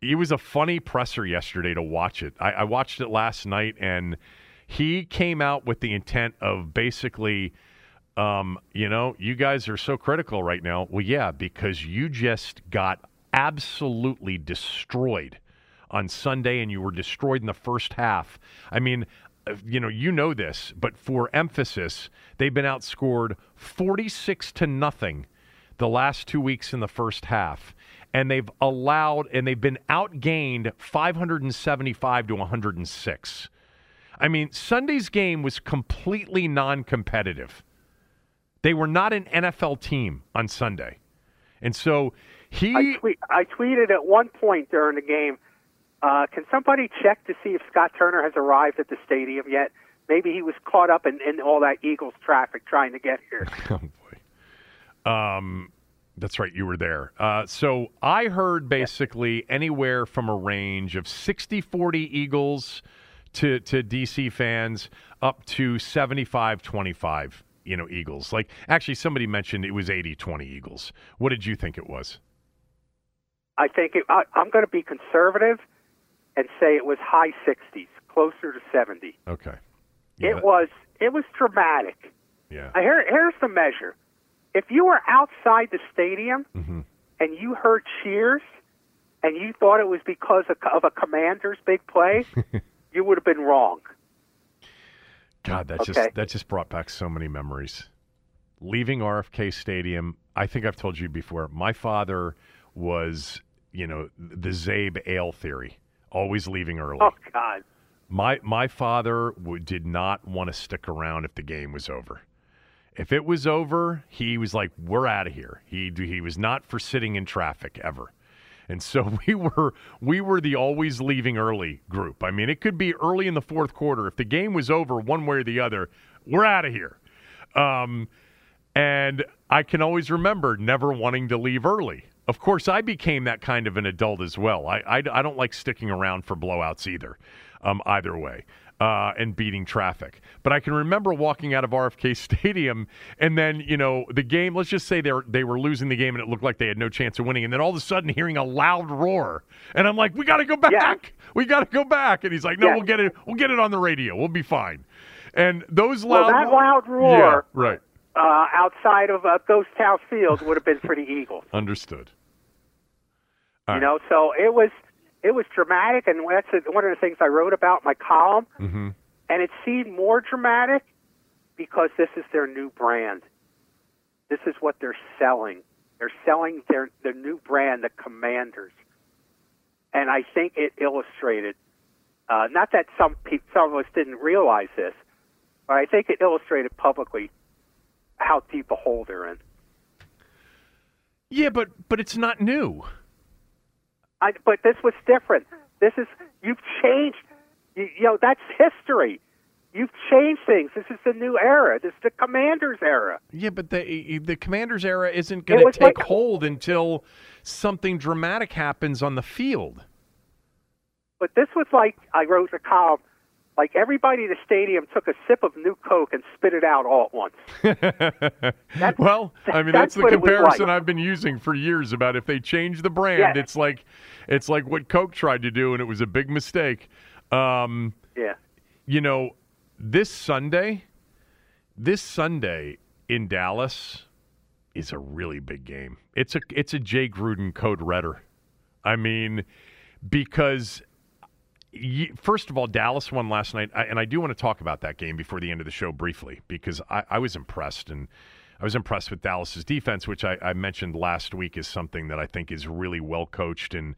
it was a funny presser yesterday to watch it. I, I watched it last night, and he came out with the intent of basically, um, you know, you guys are so critical right now. Well, yeah, because you just got absolutely destroyed on Sunday and you were destroyed in the first half. I mean, uh, you know, you know this, but for emphasis, they've been outscored 46 to nothing the last two weeks in the first half. And they've allowed, and they've been outgained 575 to 106. I mean, Sunday's game was completely non competitive. They were not an NFL team on Sunday. And so he.
I, tweet, I tweeted at one point during the game uh, can somebody check to see if Scott Turner has arrived at the stadium yet? Maybe he was caught up in, in all that Eagles traffic trying to get here. *laughs*
oh, boy. Um, that's right. You were there. Uh, so I heard basically anywhere from a range of 60 40 Eagles to to DC fans up to 75 25 you know Eagles. Like actually somebody mentioned it was 80 20 Eagles. What did you think it was?
I think it, I, I'm going to be conservative and say it was high 60s, closer to 70.
Okay.
Yeah, it that... was it was dramatic.
Yeah.
Here, here's the measure. If you were outside the stadium
mm-hmm.
and you heard cheers and you thought it was because of, of a commander's big play, *laughs* you would have been wrong.
God, that okay. just that just brought back so many memories. Leaving RFK Stadium, I think I've told you before. My father was, you know, the Zabe ale theory, always leaving early.
Oh God.
My my father w- did not want to stick around if the game was over. If it was over, he was like, "We're out of here." He he was not for sitting in traffic ever. And so *laughs* we were we were the always leaving early group. I mean, it could be early in the fourth quarter. If the game was over one way or the other, we're out of here. Um, and I can always remember never wanting to leave early. Of course, I became that kind of an adult as well. I, I, I don't like sticking around for blowouts either, um, either way uh, and beating traffic. But I can remember walking out of RFK *laughs* Stadium, and then you know the game. Let's just say they were they were losing the game, and it looked like they had no chance of winning. And then all of a sudden, hearing a loud roar, and I'm like, "We got to go back!
Yeah.
We got to go back!" And he's like, "No, yeah. we'll get it. We'll get it on the radio. We'll be fine." And those loud,
well, that loud roar,
yeah, right,
uh, outside of uh, Ghost Town Field would have been pretty Eagles.
Understood.
All you right. know, so it was it was dramatic, and that's one of the things I wrote about in my column.
Mm-hmm.
And it seemed more dramatic because this is their new brand. This is what they're selling. They're selling their their new brand, the Commanders. And I think it illustrated, uh, not that some people, some of us didn't realize this, but I think it illustrated publicly how deep a hole they're in.
Yeah, but but it's not new.
I, but this was different. This is you've changed. You, you know that's history. You've changed things. This is the new era. This is the Commanders era.
Yeah, but the the Commanders era isn't going to take like, hold until something dramatic happens on the field.
But this was like I wrote a column. Like everybody in the stadium took a sip of new Coke and spit it out all at once. *laughs*
That's, well, I mean that's,
that's
the
what it was
comparison
like.
I've been using for years about if they change the brand,
Yeah.
it's like it's like what Coke tried to do and it was a big mistake. Um,
Yeah.
you know, this Sunday, this Sunday in Dallas is a really big game. It's a it's a Jay Gruden code redder. I mean, because first of all, Dallas won last night, and I do want to talk about that game before the end of the show briefly because I, I was impressed and. I was impressed with Dallas's defense, which I, I mentioned last week is something that I think is really well coached and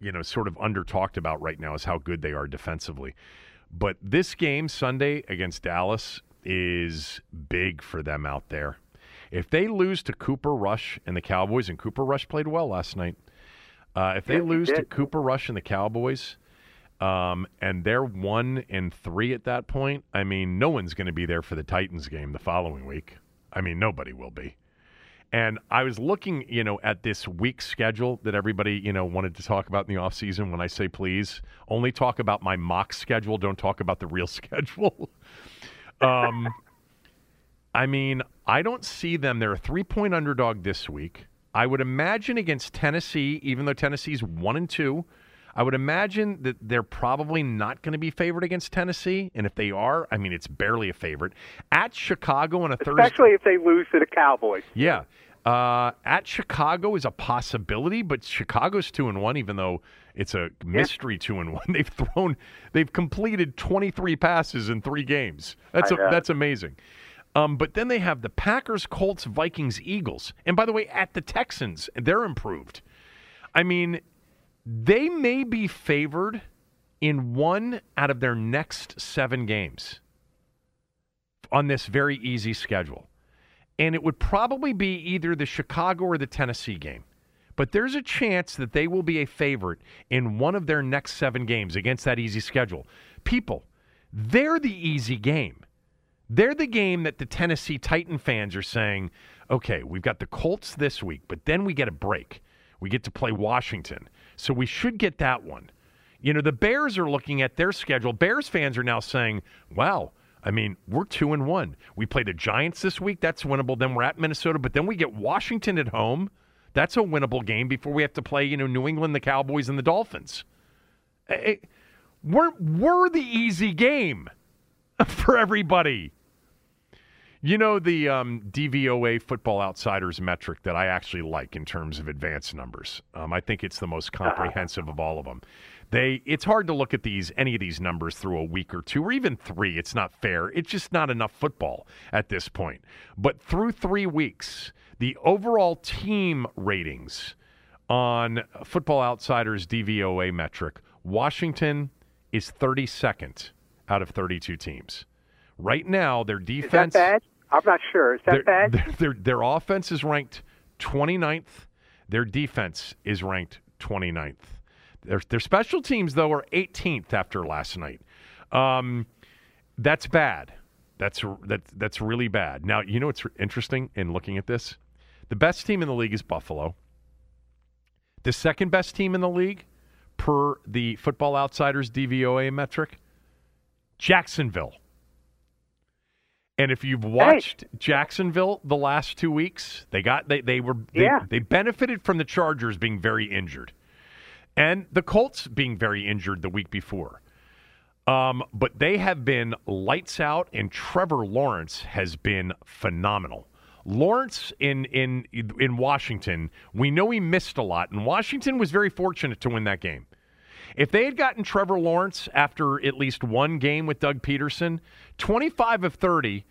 you know sort of under talked about right now is how good they are defensively. But this game Sunday against Dallas is big for them out there. If they lose to Cooper Rush and the Cowboys, and Cooper Rush played well last night, uh, if they
Yes, he
lose to. Cooper Rush and the Cowboys, um, and they're one and three at that point, I mean, no one's going to be there for the Titans game the following week. I mean, nobody will be. And I was looking, you know, at this week schedule that everybody, you know, wanted to talk about in the offseason. When I say please, only talk about my mock schedule, don't talk about the real *laughs* schedule. um, I mean, I don't see them. They're a three point underdog this week. I would imagine against Tennessee, even though Tennessee's one and two, I would imagine that they're probably not going to be favored against Tennessee. And if they are, I mean, it's barely a favorite. At Chicago on a Thursday.
Especially if they lose to the Cowboys.
Yeah. Uh, at Chicago is a possibility, but Chicago's two and one, even though it's a mystery two and one. *laughs* They've thrown, they've completed twenty three passes in three games. That's a, that's amazing. Um, but then they have the Packers, Colts, Vikings, Eagles, and by the way, at the Texans, they're improved. I mean, they may be favored in one out of their next seven games on this very easy schedule. And it would probably be either the Chicago or the Tennessee game. But there's a chance that they will be a favorite in one of their next seven games against that easy schedule. People, they're the easy game. They're the game that the Tennessee Titan fans are saying, okay, we've got the Colts this week, but then we get a break. We get to play Washington. So we should get that one. You know, the Bears are looking at their schedule. Bears fans are now saying, wow, I mean, we're two and one. We play the Giants this week. That's winnable. Then we're at Minnesota, but then we get Washington at home. That's a winnable game before we have to play, you know, New England, the Cowboys, and the Dolphins. Eh, eh, We're, we're the easy game *laughs* for everybody. You know the um, DVOA Football Outsiders metric that I actually like in terms of advanced numbers. Um, I think it's the most comprehensive of all of them. They, it's hard to look at these any of these numbers through a week or two or even three. It's not fair. It's just not enough football at this point. But through three weeks, the overall team ratings on Football Outsiders DVOA metric, Washington is 32nd out of 32 teams. Right now, their
Is
defense
that bad? I'm not sure. Is that
their,
bad? *laughs*
Their, their, their offense is ranked 29th. Their defense is ranked 29th. Their, their special teams, though, are 18th after last night. Um, that's bad. That's that, that's really bad. Now, you know what's interesting in looking at this? The best team in the league is Buffalo. The second best team in the league, per the Football Outsiders DVOA metric, Jacksonville. And if you've watched Jacksonville the last two weeks, they got they they were they,
Yeah.
they benefited from the Chargers being very injured, and the Colts being very injured the week before. Um, but they have been lights out, and Trevor Lawrence has been phenomenal. Lawrence in in in Washington, we know he missed a lot, and Washington was very fortunate to win that game. If they had gotten Trevor Lawrence after at least one game with Doug Pederson, 25 of 30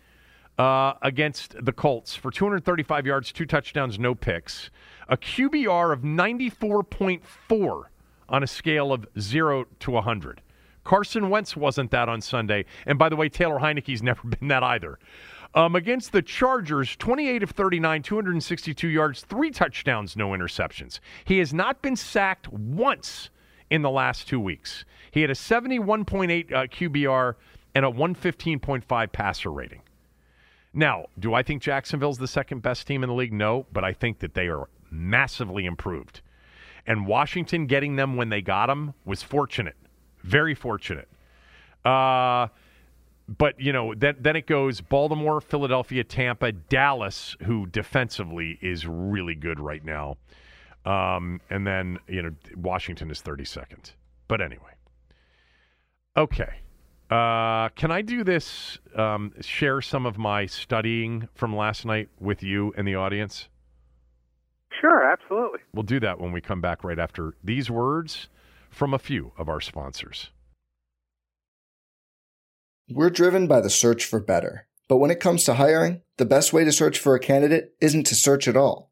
uh, against the Colts for 235 yards, two touchdowns, no picks, a QBR of 94.4 on a scale of 0 to 100. Carson Wentz wasn't that on Sunday. And by the way, Taylor Heinicke's *laughs* never been that either. Um, against the Chargers, 28 of 39, 262 yards, three touchdowns, no interceptions. He has not been sacked once in the last two weeks. He had a 71.8 uh, QBR and a 115.5 passer rating. Now, do I think Jacksonville's the second best team in the league? No, but I think that they are massively improved. And Washington getting them when they got them was fortunate, very fortunate. Uh, but you know, then then it goes Baltimore, Philadelphia, Tampa, Dallas, who defensively is really good right now, um, and then you know Washington is 32nd. But anyway, okay. Uh, can I do this? Um, share some of my studying from last night with you and the audience.
Sure, absolutely.
We'll do that when we come back right after these words from a few of our sponsors.
We're driven by the search for better. But when it comes to hiring, the best way to search for a candidate isn't to search at all.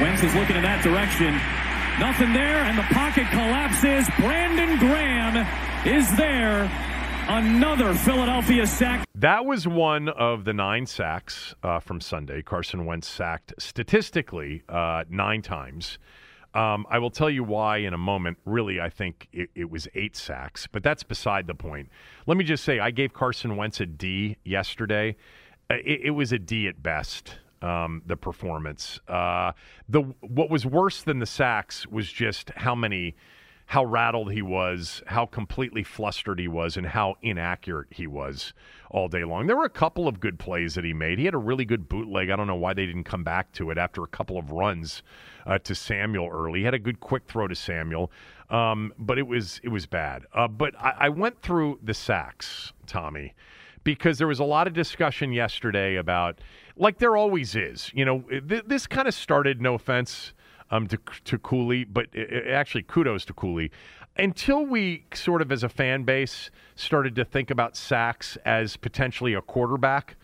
Wentz is looking in that direction. Nothing there, and the pocket collapses. Brandon Graham is there. Another Philadelphia sack.
That was one of the nine sacks uh, from Sunday. Carson Wentz sacked statistically uh, nine times. Um, I will tell you why in a moment. Really, I think it, it, was eight sacks, but that's beside the point. Let me just say, I gave Carson Wentz a D yesterday. Uh, it, it was a D at best um, the performance. Uh, the what was worse than the sacks was just how many, how rattled he was, how completely flustered he was, and how inaccurate he was all day long. There were a couple of good plays that he made. He had a really good bootleg. I don't know why they didn't come back to it after a couple of runs uh, to Samuel early. He had a good quick throw to Samuel, um, but it was it was bad. Uh, but I, I went through the sacks, Tommy because there was a lot of discussion yesterday about, like there always is. You know, th- this kind of started. No offense um, to to Cooley, but it, actually kudos to Cooley. Until we sort of, as a fan base, started to think about sacks as potentially a quarterback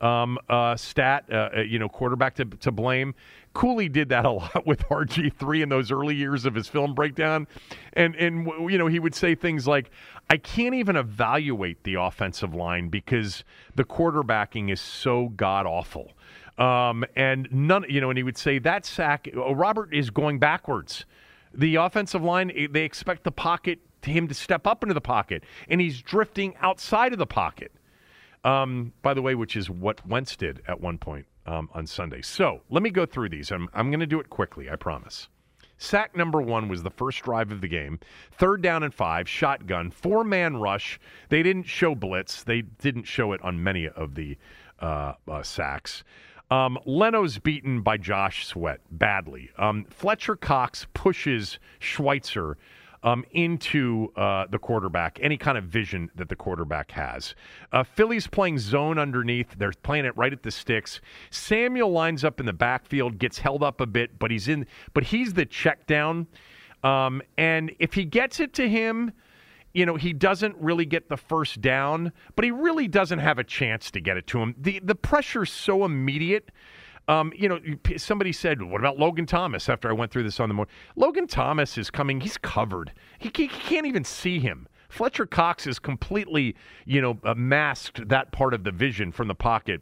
um, uh, stat, uh, uh you know, quarterback to, to blame. Cooley did that a *laughs* lot with RG3 in those early years of his film breakdown. And, and you know, he would say things like, I can't even evaluate the offensive line because the quarterbacking is so god awful. Um, and none, you know, and he would say that sack, oh, Robert is going backwards. The offensive line, eh, they expect the pocket, him to step up into the pocket, and he's drifting outside of the pocket. Um, by the way, which is what Wentz did at one point um, on Sunday. So let me go through these. I'm, I'm going to do it quickly, I promise. Sack number one was the first drive of the game. Third down and five, shotgun, four man rush. They didn't show blitz, they didn't show it on many of the uh, uh, sacks. Um, Leno's beaten by Josh Sweat badly. Um, Fletcher Cox pushes Schweitzer um, into uh, the quarterback, any kind of vision that the quarterback has. Uh, Philly's playing zone underneath. They're playing it right at the sticks. Samuel lines up in the backfield, gets held up a bit, but he's in. But he's the check down, um, and if he gets it to him. You know, he doesn't really get the first down, but he really doesn't have a chance to get it to him. The the pressure's so immediate um, you know, somebody said, "What about Logan Thomas?" After I went through this on the morning, Logan Thomas is coming. He's covered. He, he can't even see him. Fletcher Cox is completely, you know, uh, masked that part of the vision from the pocket.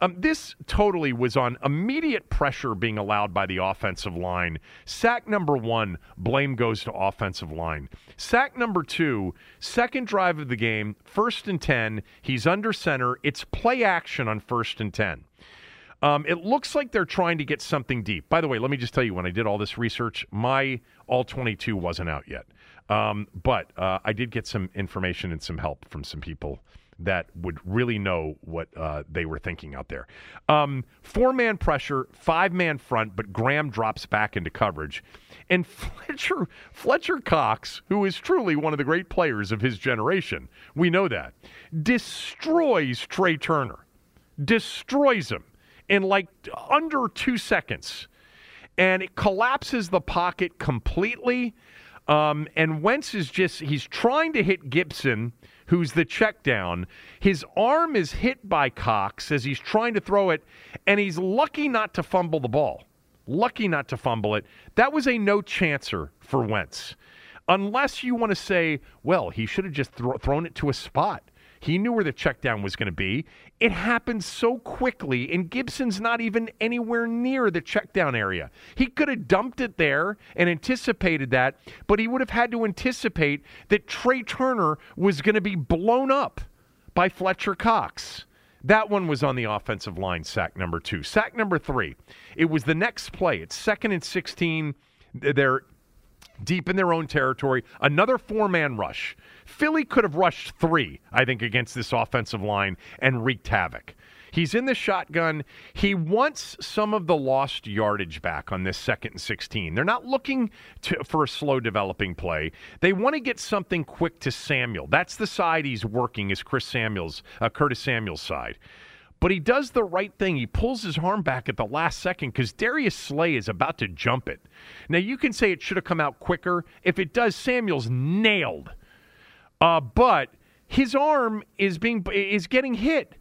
Um, this totally was on immediate pressure being allowed by the offensive line. Sack number one, blame goes to offensive line. Sack number two, second drive of the game, first and 10. He's under center. It's play action on first and 10. Um, it looks like they're trying to get something deep. By the way, let me just tell you, when I did all this research, my all 22 wasn't out yet. Um, but uh, I did get some information and some help from some people that would really know what uh, they were thinking out there. Um, four man pressure, five man front, but Graham drops back into coverage. And *laughs* Fletcher, Fletcher Cox, who is truly one of the great players of his generation, we know that, destroys Trai Turner destroys him in like under two seconds. And it collapses the pocket completely. Um, and Wentz is just, he's trying to hit Gibson, who's the check down. His arm is hit by Cox as he's trying to throw it, and he's lucky not to fumble the ball. Lucky not to fumble it. That was a no chancer for Wentz. Unless you want to say, well, he should have just thro- thrown it to a spot. He knew where the check down was going to be. It happened so quickly, and Gibson's not even anywhere near the check down area. He could have dumped it there and anticipated that, but he would have had to anticipate that Trai Turner was going to be blown up by Fletcher Cox. That one was on the offensive line, sack number two. Sack number three, it was the next play. It's second and 16. They're deep in their own territory. Another four man rush. Philly could have rushed three, I think, against this offensive line and wreaked havoc. He's in the shotgun. He wants some of the lost yardage back on this second and 16. They're not looking to, for a slow developing play. They want to get something quick to Samuel. That's the side he's working is Chris Samuels, uh, Curtis Samuel's side. But he does the right thing. He pulls his arm back at the last second because Darius Slay is about to jump it. Now, you can say it should have come out quicker. If it does, Samuel's nailed. Uh, but his arm is being is getting hit.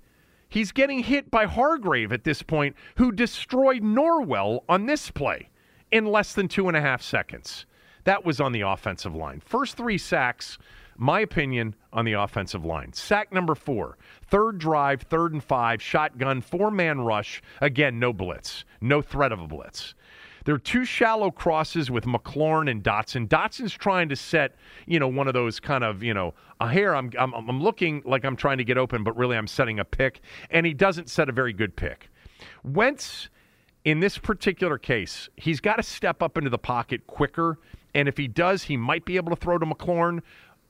He's getting hit by Hargrave at this point, who destroyed Norwell on this play in less than two and a half seconds. That was on the offensive line. First three sacks, my opinion, on the offensive line. Sack number four, third drive, third and five, shotgun, four man rush. Again, no blitz, no threat of a blitz. There are two shallow crosses with McLaurin and Dotson. Dotson's trying to set, you know, one of those kind of, you know, uh, here I'm, I'm, I'm looking like I'm trying to get open, but really I'm setting a pick, and he doesn't set a very good pick. Wentz, in this particular case, he's got to step up into the pocket quicker, and if he does, he might be able to throw to McLaurin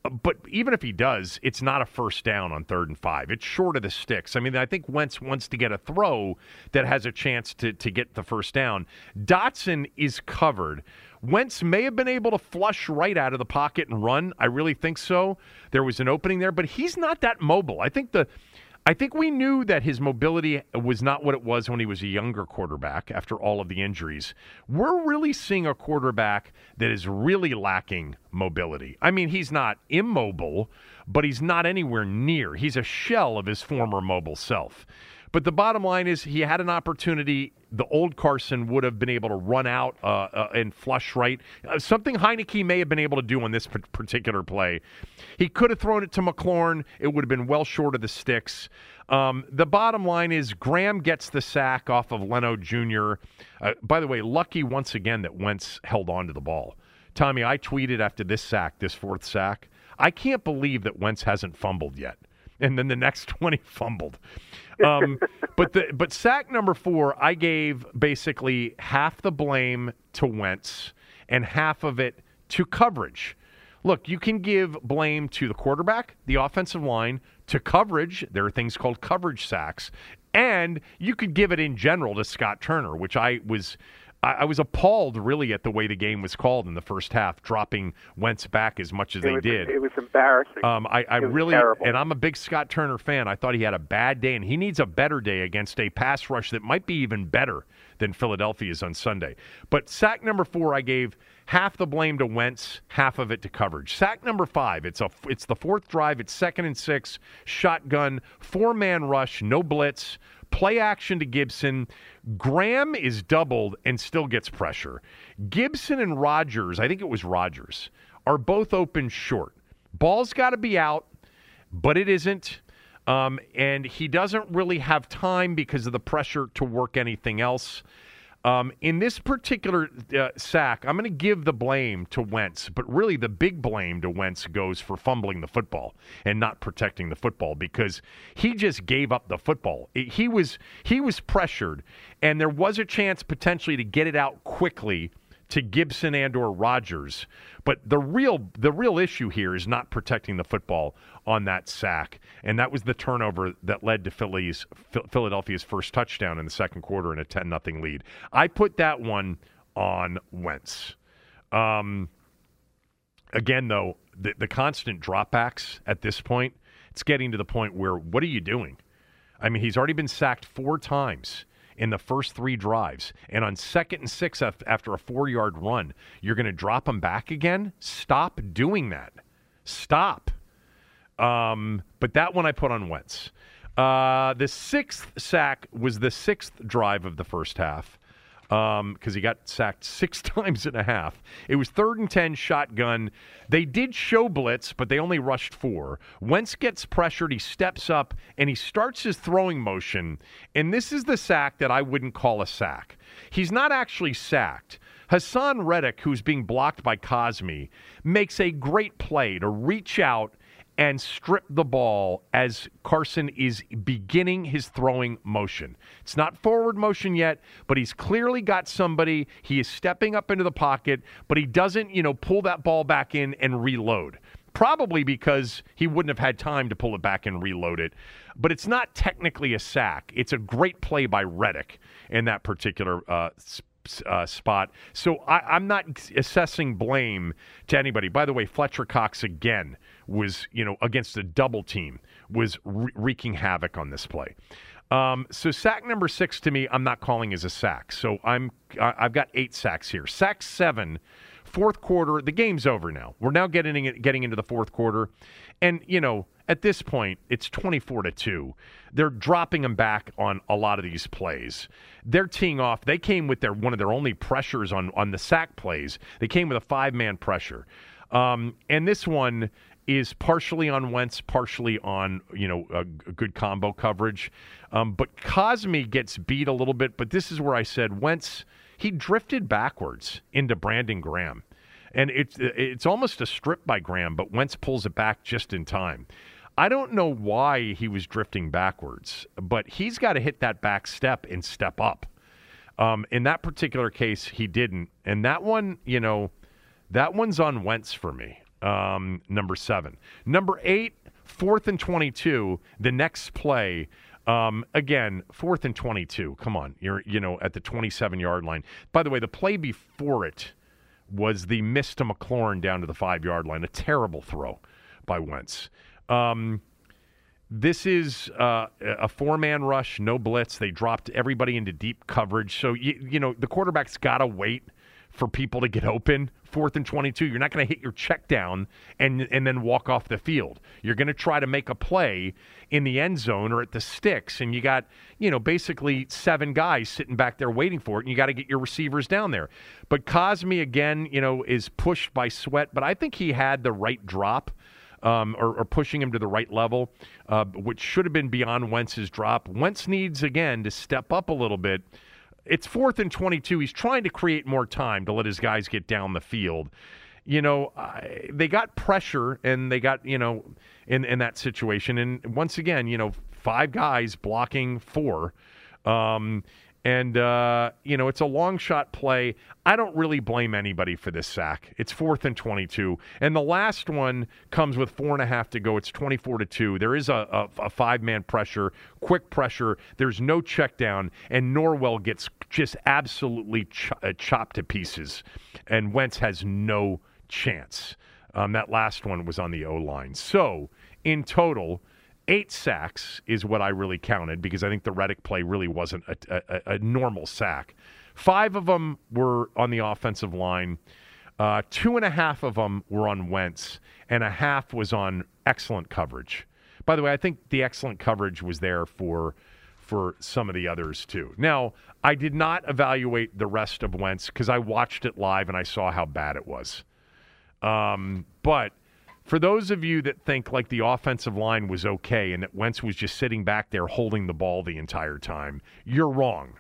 but even if he does, it's not a first down on third and five. It's short of the sticks. I mean, I think Wentz wants to get a throw that has a chance to, to get the first down. Dotson is covered. Wentz may have been able to flush right out of the pocket and run. I really think so. There was an opening there, but he's not that mobile. I think the I think we knew that his mobility was not what it was when he was a younger quarterback after all of the injuries. We're really seeing a quarterback that is really lacking mobility. I mean, he's not immobile, but he's not anywhere near. He's a shell of his former mobile self. But the bottom line is he had an opportunity. The old Carson would have been able to run out uh, uh, and flush right. Uh, something Heinicke may have been able to do on this particular play. He could have thrown it to McLaurin. It would have been well short of the sticks. Um, the bottom line is Graham gets the sack off of Leno Jr. Uh, by the way, lucky once again that Wentz held on to the ball. Tommy, I tweeted after this sack, this fourth sack, I can't believe that Wentz hasn't fumbled yet. And then the next *laughs* 20 fumbled. Um, but the but sack number four, I gave basically half the blame to Wentz and half of it to coverage. Look, you can give blame to the quarterback, the offensive line, to coverage. There are things called coverage sacks, and you could give it in general to Scott Turner, which I was I, I, was appalled really at the way the game was called in the first half, dropping Wentz back as much as
it
they
was,
did.
It was embarrassing.
Um, I, I really,
terrible.
and I'm a big Scott Turner fan. I thought he had a bad day, and he needs a better day against a pass rush that might be even better than Philadelphia's on Sunday. But sack number four, I gave half the blame to Wentz, half of it to coverage. Sack number five, it's a it's the fourth drive. It's second and six, shotgun, four man rush, no blitz. Play action to Gibson. Graham is doubled and still gets pressure. Gibson and Rodgers, I think it was Rodgers, are both open short. Ball's got to be out, but it isn't. Um, and he doesn't really have time because of the pressure to work anything else. Um, in this particular uh, sack, I'm going to give the blame to Wentz, but really the big blame to Wentz goes for fumbling the football and not protecting the football because he just gave up the football. He was he was pressured, and there was a chance potentially to get it out quickly to Gibson and or Rodgers. But the real the real issue here is not protecting the football on that sack, and that was the turnover that led to Philly's Philadelphia's first touchdown in the second quarter in a ten nothing lead. I put that one on Wentz. Um, again, though, the, the constant dropbacks at this point, it's getting to the point where what are you doing? I mean, he's already been sacked four times in the first three drives. And on second and six after a four yard run, you're going to drop them back again? Stop doing that. Stop. Um, but that one I put on Wentz. Uh, the sixth sack was the sixth drive of the first half because um, he got sacked six *laughs* times and a half. It was third and 10 shotgun. They did show blitz, but they only rushed four. Wentz gets pressured. He steps up and he starts his throwing motion. And this is the sack that I wouldn't call a sack. He's not actually sacked. Haason Reddick, who's being blocked by Cosmi, makes a great play to reach out and strip the ball as Carson is beginning his throwing motion. It's not forward motion yet, but he's clearly got somebody. He is stepping up into the pocket, but he doesn't, you know, pull that ball back in and reload. Probably because he wouldn't have had time to pull it back and reload it. But it's not technically a sack. It's a great play by Reddick in that particular uh, uh, spot. So I, am not assessing blame to anybody. By the way, Fletcher Cox again was, you know, against a double team, was re- wreaking havoc on this play. Um, so sack number six to me, I'm not calling as a sack. So I'm I've got eight sacks here. Sack seven, fourth quarter. The game's over now. We're now getting getting into the fourth quarter, and you know at this point it's 24 to two. They're dropping them back on a lot of these plays. They're teeing off. They came with their one of their only pressures on on the sack plays. They came with a five man pressure. Um, and this one, is partially on Wentz, partially on you know a, a good combo coverage. Um, but Cosmi gets beat a little bit. But this is where I said Wentz he drifted backwards into Brandon Graham, and it's it's almost a strip by Graham, but Wentz pulls it back just in time. I don't know why he was drifting backwards, but he's got to hit that back step and step up. Um, in that particular case, he didn't, and that one, you know, that one's on Wentz for me um, number seven. Number eight, fourth and 22, the next play. Um, again, fourth and 22. Come on. You're, you know, at the 27 yard line. By the way, the play before it was the miss to McLaurin down to the five yard line. A terrible throw by Wentz. Um, this is uh, a four man rush, no blitz. They dropped everybody into deep coverage. So, you, you know, the quarterback's got to wait for people to get open. Fourth and 22, you're not going to hit your check down and, and then walk off the field. You're going to try to make a play in the end zone or at the sticks, and you got, you know, basically seven guys sitting back there waiting for it, and you got to get your receivers down there. But Cosmi again, you know, is pushed by Sweat, but I think he had the right drop. Um, or, or, pushing him to the right level, uh, which should have been beyond Wentz's drop. Wentz needs, again, to step up a little bit it's fourth and 22. He's trying to create more time to let his guys get down the field. You know, uh, they got pressure and they got, you know, in, in that situation. And once again, you know, five guys blocking four. Um, and, uh, you know, it's a long shot play. I don't really blame anybody for this sack. It's fourth and 22. And the last one comes with four and a half to go. It's 24 to 2. There is a, a, a five man pressure, quick pressure. There's no check down. And Norwell gets just absolutely uh, chopped to pieces. And Wentz has no chance. Um, that last one was on the O line. So, in total, Eight sacks is what I really counted because I think the Reddick play really wasn't a, a, a normal sack. Five of them were on the offensive line. Uh, two and a half of them were on Wentz, and a half was on excellent coverage. By the way, I think the excellent coverage was there for for some of the others too. Now, I did not evaluate the rest of Wentz because I watched it live and I saw how bad it was. Um, but for those of you that think like the offensive line was okay and that Wentz was just sitting back there holding the ball the entire time, you're wrong.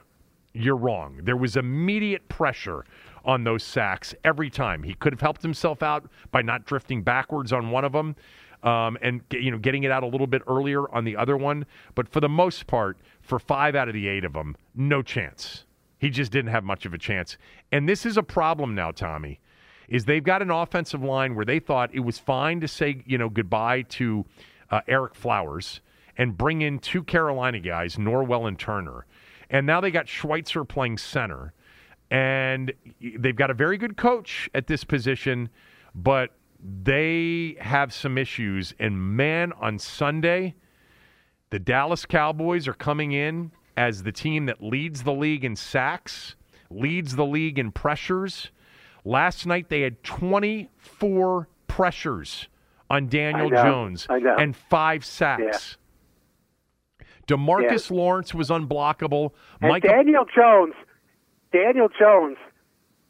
You're wrong. There was immediate pressure on those sacks every time. He could have helped himself out by not drifting backwards on one of them. Um, and you know getting it out a little bit earlier on the other one. But for the most part, for five out of the eight of them, no chance. He just didn't have much of a chance. And this is a problem now, Tommy is they've got an offensive line where they thought it was fine to say, you know, goodbye to uh, Ereck Flowers and bring in two Carolina guys, Norwell and Turner. And now they got Schweitzer playing center. And they've got a very good coach at this position, but they have some issues. And man, on Sunday, The Dallas Cowboys are coming in as the team that leads the league in sacks, leads the league in pressures. Last night they had 24 pressures on Daniel
know.
Jones and five sacks. Demarcus Lawrence was unblockable.
And
Micah
Daniel Jones, Daniel Jones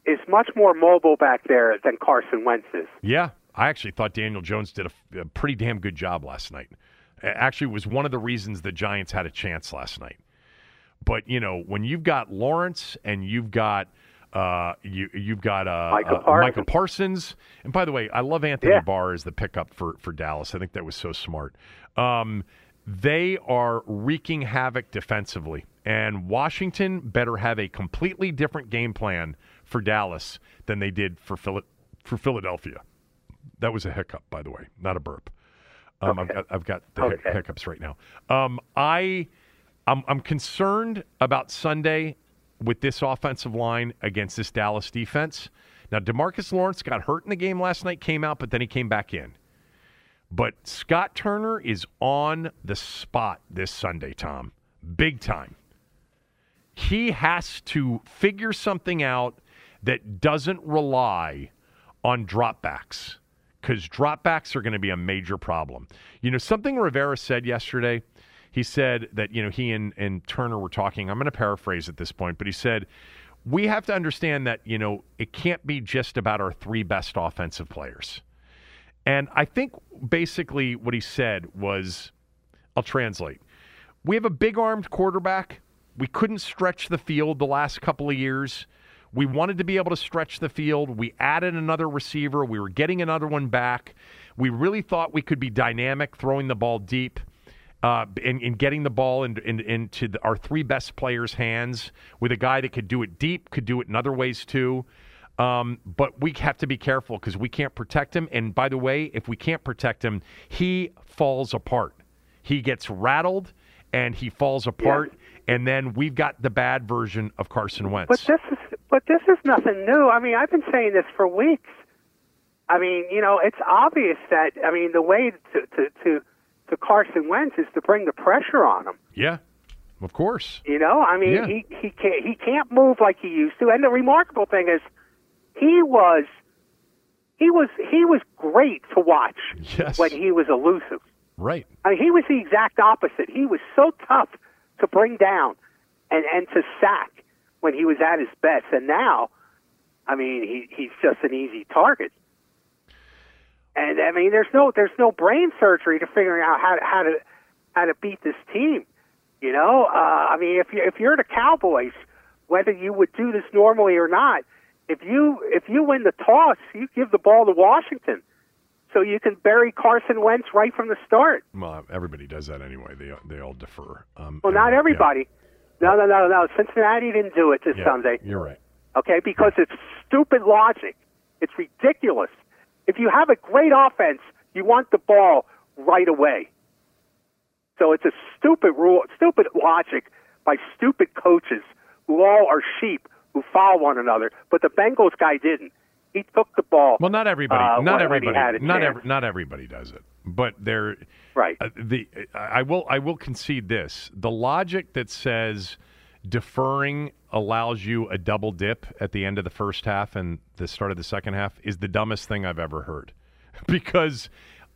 is much more mobile back there than Carson Wentz is.
Yeah, I actually thought Daniel Jones did a, a pretty damn good job last night. A- Actually, was one of the reasons the Giants had a chance last night. But you know, when you've got Lawrence and you've got uh, you you've got uh,
Micah
uh,
Parsons.
Micah Parsons, and by the way, I love Anthony
Yeah.
Barr as the pickup for for Dallas. I think that was so smart. Um, they are wreaking havoc defensively, and Washington better have a completely different game plan for Dallas than they did for Phila- for Philadelphia. That was a hiccup, by the way, not a burp. Um, I've got I've got the
Okay.
hiccups right now. Um, I I'm, I'm concerned about Sunday with this offensive line against this Dallas defense. Now Demarcus Lawrence got hurt in the game last night, came out, but then he came back in. But Scott Turner is on the spot this Sunday, Tom, big time. He has to figure something out that doesn't rely on dropbacks because dropbacks are going to be a major problem. You know, something Rivera said yesterday, he said that, you know, he and, and Turner were talking. I'm going to paraphrase at this point, but he said, we have to understand that, you know, it can't be just about our three best offensive players. And I think basically what he said was I'll translate. We have a big armed quarterback. We couldn't stretch the field the last couple of years. We wanted to be able to stretch the field. We added another receiver. We were getting another one back. We really thought we could be dynamic, throwing the ball deep, uh, and, and getting the ball in, in, into the, our three best players' hands with a guy that could do it deep, could do it in other ways too. Um, but we have to be careful because we can't protect him. And by the way, if we can't protect him, he falls apart. He gets rattled and he falls apart. And then we've got the bad version of Carson Wentz.
But this is but this is nothing new. I mean, I've been saying this for weeks. I mean, you know, it's obvious that I mean the way to to to, to Carson Wentz is to bring the pressure on him.
yeah, of course.
You know, I mean,
Yeah.
he he can't he can't move like he used to. And the remarkable thing is, he was he was he was great to watch
Yes.
when he was elusive.
Right.
I mean, he was the exact opposite. He was so tough to bring down and and to sack when he was at his best. And now, I mean, he he's just an easy target. And I mean, there's no there's no brain surgery to figuring out how to how to how to beat this team. You know, uh, I mean, if you if you're the Cowboys, whether you would do this normally or not, if you if you win the toss, you give the ball to Washington, so you can bury Carson Wentz right from the start.
Well, everybody does that anyway. They they all defer. Um,
Well, not
yeah.
everybody. No, no, no, no. Cincinnati didn't do it this
Yeah,
Sunday.
You're right.
Okay, because it's stupid logic. It's ridiculous. If you have a great offense, you want the ball right away. So it's a stupid rule, stupid logic by stupid coaches who all are sheep who follow one another. But the Bengals guy didn't. He took the ball.
Well, not everybody.
uh,
not
when- when he
everybody. not every, not everybody does it. But there,
Right.
uh, the I will I will concede this: the logic that says deferring allows you a double dip at the end of the first half and the start of the second half is the dumbest thing I've ever heard. *laughs* because,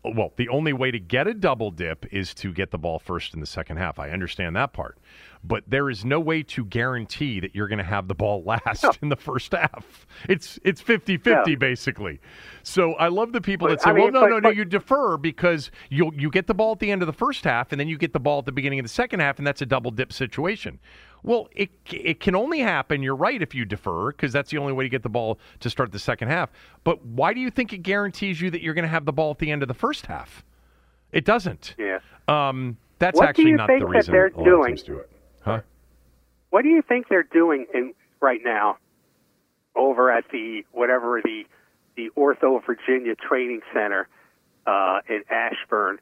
well, the only way to get a double dip is to get the ball first in the second half. I understand that part. But there is no way to guarantee that you're going to have the ball *laughs* last in the first half. It's it's 50-50
Yeah.
basically. So I love the people
But,
that say,
I mean,
"Well, no,
but-
no, no,
but-
you defer because you'll, you get the ball at the end of the first half and then you get the ball at the beginning of the second half and that's a double dip situation." Well, it it can only happen. You're right if you defer because that's the only way to get the ball to start the second half. But why do you think it guarantees you that you're going to have the ball at the end of the first half? It doesn't.
Yeah.
Um, that's
What
actually not the
that
reason
they're
a lot of
doing?
do it. Huh?
What do you think they're doing in right now over at the whatever the the Ortho Virginia Training Center uh, in Ashburn?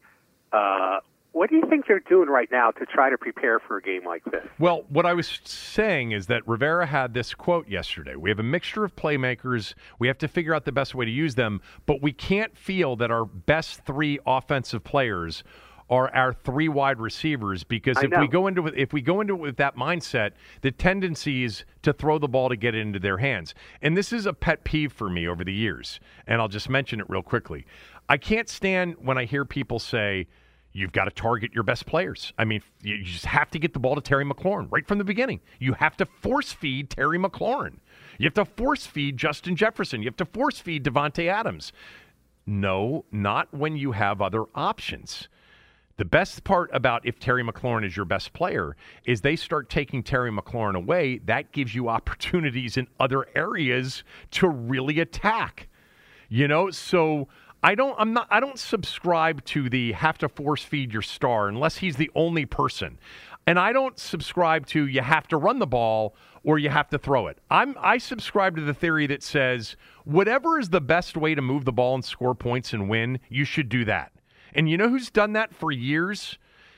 Uh, what do you think they're doing right now to try to prepare for a game like this?
Well, what I was saying is that Rivera had this quote yesterday. We have a mixture of playmakers. We have to figure out the best way to use them, but we can't feel that our best three offensive players are our three wide receivers because if we go into if we go into it with that mindset, the tendency is to throw the ball to get it into their hands. And this is a pet peeve for me over the years, and I'll just mention it real quickly. I can't stand when I hear people say you've got to target your best players. I mean, you just have to get the ball to Terry McLaurin right from the beginning. You have to force feed Terry McLaurin. You have to force feed Justin Jefferson. You have to force feed Davante Adams. No, not when you have other options. The best part about if Terry McLaurin is your best player is they start taking Terry McLaurin away. That gives you opportunities in other areas to really attack. You know, so I don't I'm not I don't subscribe to the have to force feed your star unless he's the only person. And I don't subscribe to you have to run the ball or you have to throw it. I'm I subscribe to the theory that says whatever is the best way to move the ball and score points and win, you should do that. And you know who's done that for years?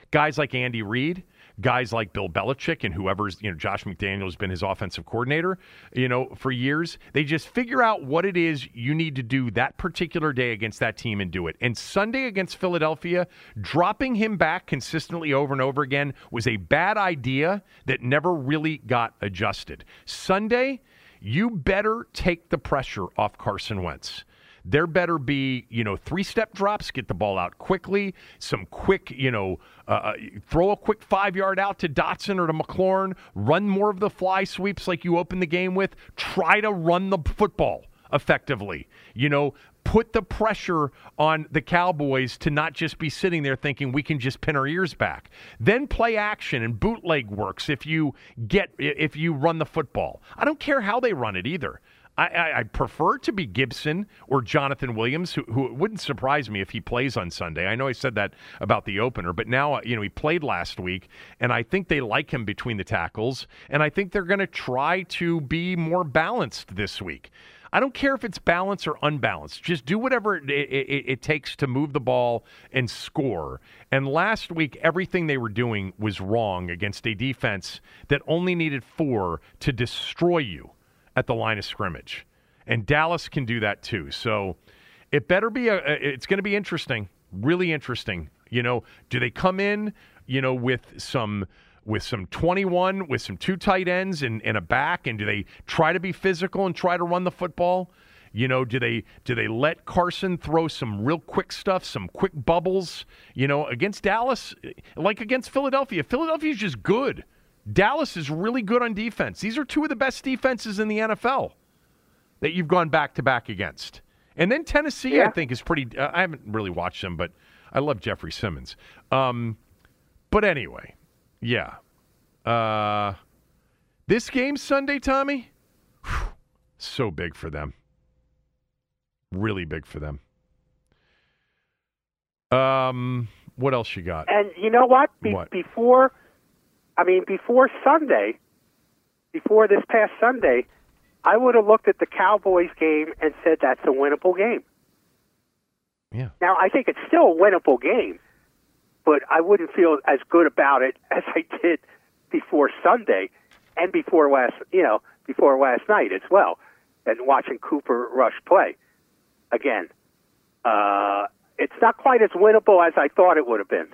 Guys like Andy Reid, guys like Bill Belichick, and whoever's, you know, Josh McDaniel has been his offensive coordinator, you know, for years. They just figure out what it is you need to do that particular day against that team and do it. And Sunday against Philadelphia, dropping him back consistently over and over again was a bad idea that never really got adjusted. Sunday, you better take the pressure off Carson Wentz. There better be, you know, three step drops, get the ball out quickly, some quick, you know, uh, uh, throw a quick five yard out to Dotson or to McLaurin, run more of the fly sweeps like you open the game with, try to run the football effectively. You know, put the pressure on the Cowboys to not just be sitting there thinking we can just pin our ears back. Then play action and bootleg works if you get if you run the football. I don't care how they run it either. I, I, I prefer to be Gibson or Jonathan Williams, who, who wouldn't surprise me if he plays on Sunday. I know I said that about the opener, but now uh, you know he played last week, and I think they like him between the tackles, and I think they're going to try to be more balanced this week. I don't care if it's balanced or unbalanced. Just do whatever it, it, it takes to move the ball and score. And last week, everything they were doing was wrong against a defense that only needed four to destroy you at the line of scrimmage. And Dallas can do that too. So it better be a, it's going to be interesting, really interesting. You know, do they come in, you know, with some with some 21 with some two tight ends and, and a back and do they try to be physical and try to run the football? You know, do they do they let Carson throw some real quick stuff, some quick bubbles? You know, against Dallas, like against Philadelphia. Philadelphia's just good. Dallas is really good on defense. These are two of the best defenses in the NFL that you've gone back to back against. And then Tennessee, I think, is pretty. Uh, I haven't really watched them, but I love Jeffrey Simmons. Um, but anyway, yeah. Uh, this game Sunday, Tommy, Whew, so big for them. Really big for them. Um, what else you got?
And you know what? Be-
What?
Before, I mean, before Sunday, before this past Sunday, I would have looked at the Cowboys game and said that's a winnable game.
Yeah.
Now, I think it's still a winnable game, but I wouldn't feel as good about it *laughs* as I did before Sunday and before last, you know, before last night as well, and watching Cooper Rush play again. Uh, it's not quite as winnable as I thought it would have been.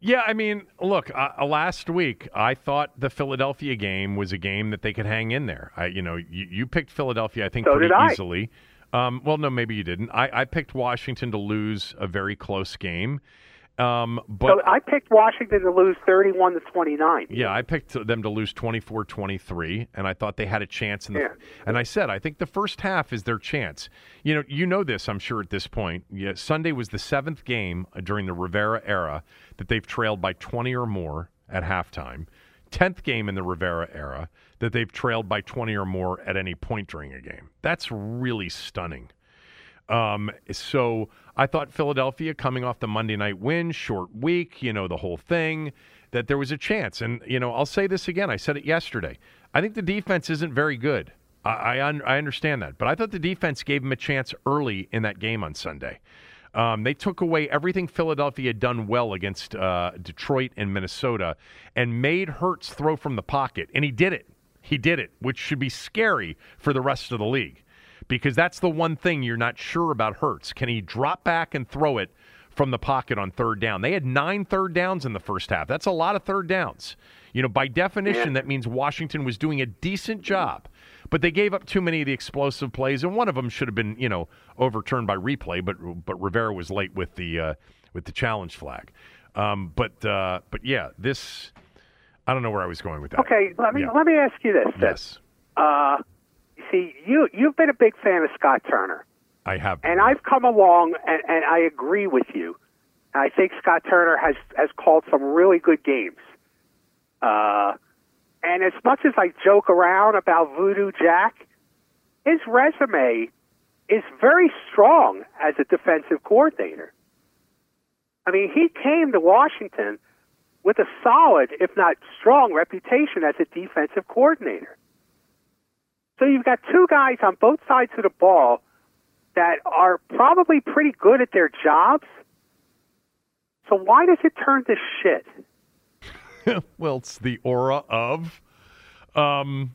Yeah, I mean, look, uh, uh, last week I thought the Philadelphia game was a game that they could hang in there. I, you know, you, you picked Philadelphia, I think,
So
pretty
I.
easily. Um, well, no, maybe you didn't. I, I picked Washington to lose a very close game, um, but
So I picked Washington to lose 31 to 29.
yeah, I picked them to lose 24-23, and I thought they had a chance. In the,
Yeah.
And I said, I think the first half is their chance. You know, you know this, I'm sure, at this point. Yeah, Sunday was the seventh game uh, during the Rivera era that they've trailed by 20 or more at halftime. Tenth game in the Rivera era that they've trailed by 20 or more at any point during a game. That's really stunning. Um, so I thought Philadelphia coming off the Monday night win, short week, you know, the whole thing, that there was a chance. And, you know, I'll say this again. I said it yesterday. I think the defense isn't very good. I, I, un- I understand that. But I thought the defense gave them a chance early in that game on Sunday. Um, they took away everything Philadelphia had done well against uh, Detroit and Minnesota and made Hurts throw from the pocket. And he did it. He did it, which should be scary for the rest of the league because that's the one thing you're not sure about Hurts. Can he drop back and throw it from the pocket on third down. They had nine third downs in the first half. That's a lot of third downs. You know, by definition, that means Washington was doing a decent job, but they gave up too many of the explosive plays, and one of them should have been, you know, overturned by replay. But but Rivera was late with the uh, with the challenge flag. Um, but uh, but yeah, this I don't know where I was going with that.
Okay, let me
Yeah.
let me ask you this.
Yes,
Uh, see, you you've been a big fan of Scott Turner,
I have.
and I've come along and, and I agree with you. I think Scott Turner has has called some really good games. Uh, and as much as I joke around about Voodoo Jack, his resume is very strong as a defensive coordinator. I mean, he came to Washington with a solid, if not strong, reputation as a defensive coordinator. So you've got two guys on both sides of the ball that are probably pretty good at their jobs. So why does it turn to shit? *laughs*
well, it's the aura of. Um,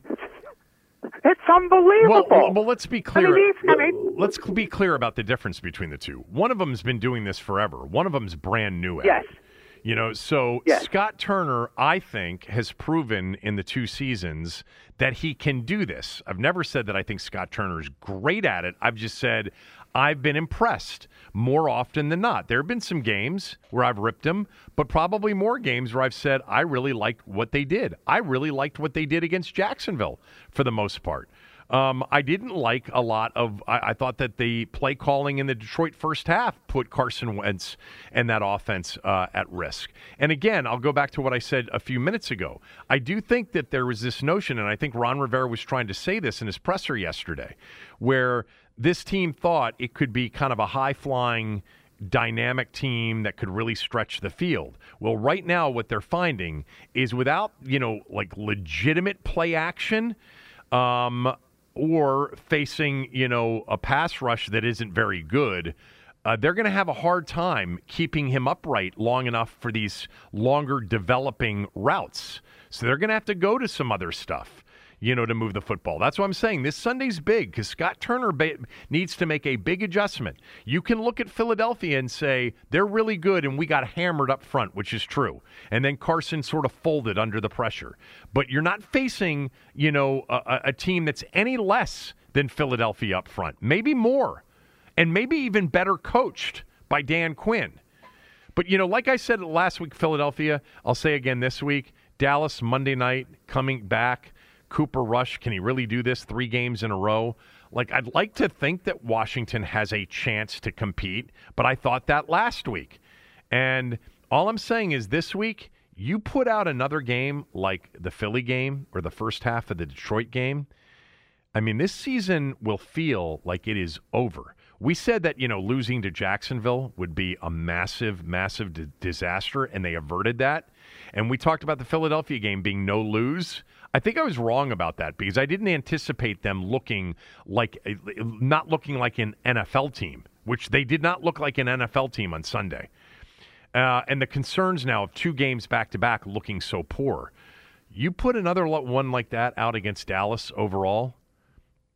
It's unbelievable.
well, well, let's be clear.
these- I mean-
let's be clear about the difference between the two. One of them's been doing this forever. One of them's brand new at
Yes.
it. You know, so
Yes.
Scott Turner, I think, has proven in the two seasons that he can do this. I've never said that I think Scott Turner is great at it. I've just said I've been impressed more often than not. There have been some games where I've ripped him, but probably more games where I've said I really liked what they did. I really liked what they did against Jacksonville for the most part. Um, I didn't like a lot of. I, I thought that the play calling in the Detroit first half put Carson Wentz and that offense uh, at risk. And again, I'll go back to what I said a few minutes ago. I do think that there was this notion, and I think Ron Rivera was trying to say this in his presser yesterday, where this team thought it could be kind of a high flying dynamic team that could really stretch the field. Well, right now what they're finding is without, you know, like legitimate play action, um, or facing, you know, a pass rush that isn't very good, uh, they're going to have a hard time keeping him upright long enough for these longer developing routes. So they're going to have to go to some other stuff, you know, to move the football. That's what I'm saying. This Sunday's big because Scott Turner ba- needs to make a big adjustment. You can look at Philadelphia and say they're really good and we got hammered up front, which is true. And then Carson sort of folded under the pressure. But you're not facing, you know, a, a- a team that's any less than Philadelphia up front, maybe more, and maybe even better coached by Dan Quinn. But you know, like I said last week, Philadelphia. I'll say again this week. Dallas Monday night coming back. Cooper Rush, can he really do this three games in a row? Like I'd like to think that Washington has a chance to compete, but I thought that last week. And all I'm saying is this week, you put out another game like the Philly game or the first half of the Detroit game. I mean, this season will feel like it is over. We said that, you know, losing to Jacksonville would be a massive, massive d- disaster, and they averted that. And we talked about the Philadelphia game being no lose. I think I was wrong about that because I didn't anticipate them looking like, not looking like an NFL team, which they did not look like an NFL team on Sunday. Uh, and the concerns now of two games back to back looking so poor. You put another one like that out against Dallas overall,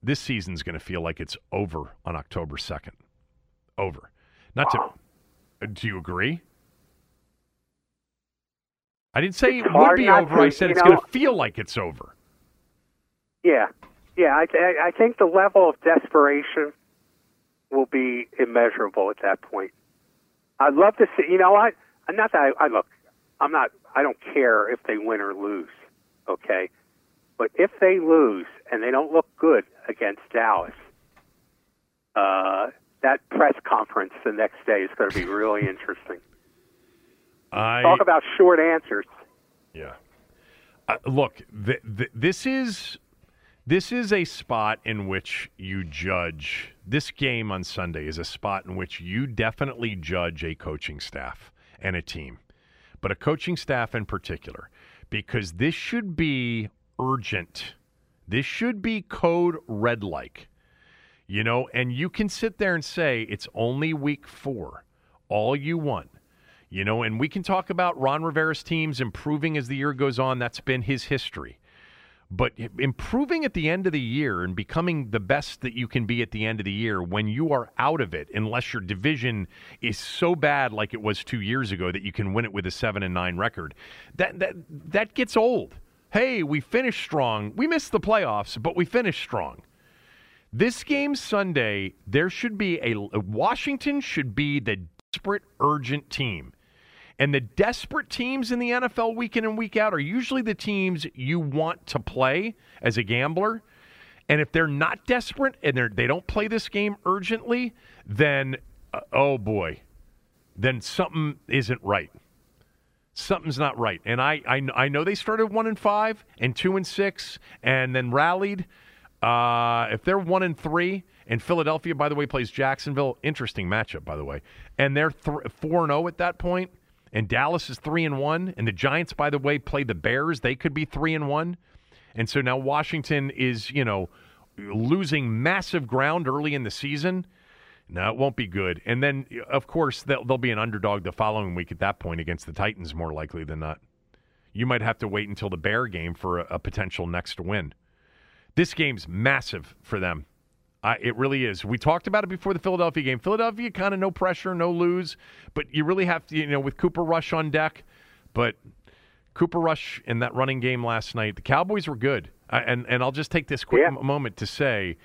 this season's going to feel like it's over on October 2nd. Over. Not to. uh, Do you agree? I didn't say
It's
it would be over.
to,
I said it's going to feel like it's over.
Yeah, yeah. I, I I think the level of desperation will be immeasurable at that point. I'd love to see. You know what? Not that I, I look. I'm not. I don't care if they win or lose. Okay, but if they lose and they don't look good against Dallas, uh, that press conference the next day is going to be really *laughs* interesting.
I
Talk about short answers.
Yeah. Uh, look, th- th- this is this is a spot in which you judge. This game on Sunday is a spot in which you definitely judge a coaching staff and a team, but a coaching staff in particular, because this should be urgent. This should be code red like. You know, and you can sit there and say it's only week four, all you want. You know, and we can talk about Ron Rivera's teams improving as the year goes on. That's been his history. But improving at the end of the year and becoming the best that you can be at the end of the year when you are out of it, unless your division is so bad like it was two years ago that you can win it with a seven and nine record, that that that gets old. Hey, we finished strong. We missed the playoffs, but we finished strong. This game Sunday, there should be a Washington should be the desperate, urgent team. And the desperate teams in the NFL week in and week out are usually the teams you want to play as a gambler. And if they're not desperate and they're, they don't play this game urgently, then, uh, oh boy, then something isn't right. Something's not right. And I, I, I know they started one and five and two and six and then rallied. Uh, if they're one and three, and Philadelphia, by the way, plays Jacksonville, interesting matchup, by the way, and they're th- four and zero oh at that point, and Dallas is three and one, and the Giants, by the way, play the Bears. They could be three and one, and so now Washington is, you know, losing massive ground early in the season. No, it won't be good. And then, of course, they'll, they'll be an underdog the following week at that point against the Titans, more likely than not. You might have to wait until the Bear game for a, a potential next win. This game's massive for them. Uh, it really is. We talked about it before the Philadelphia game. Philadelphia kind of no pressure, no lose, but you really have to, you know, with Cooper Rush on deck. But Cooper Rush in that running game last night, the Cowboys were good. Uh, and and I'll just take this quick yeah. m- moment to say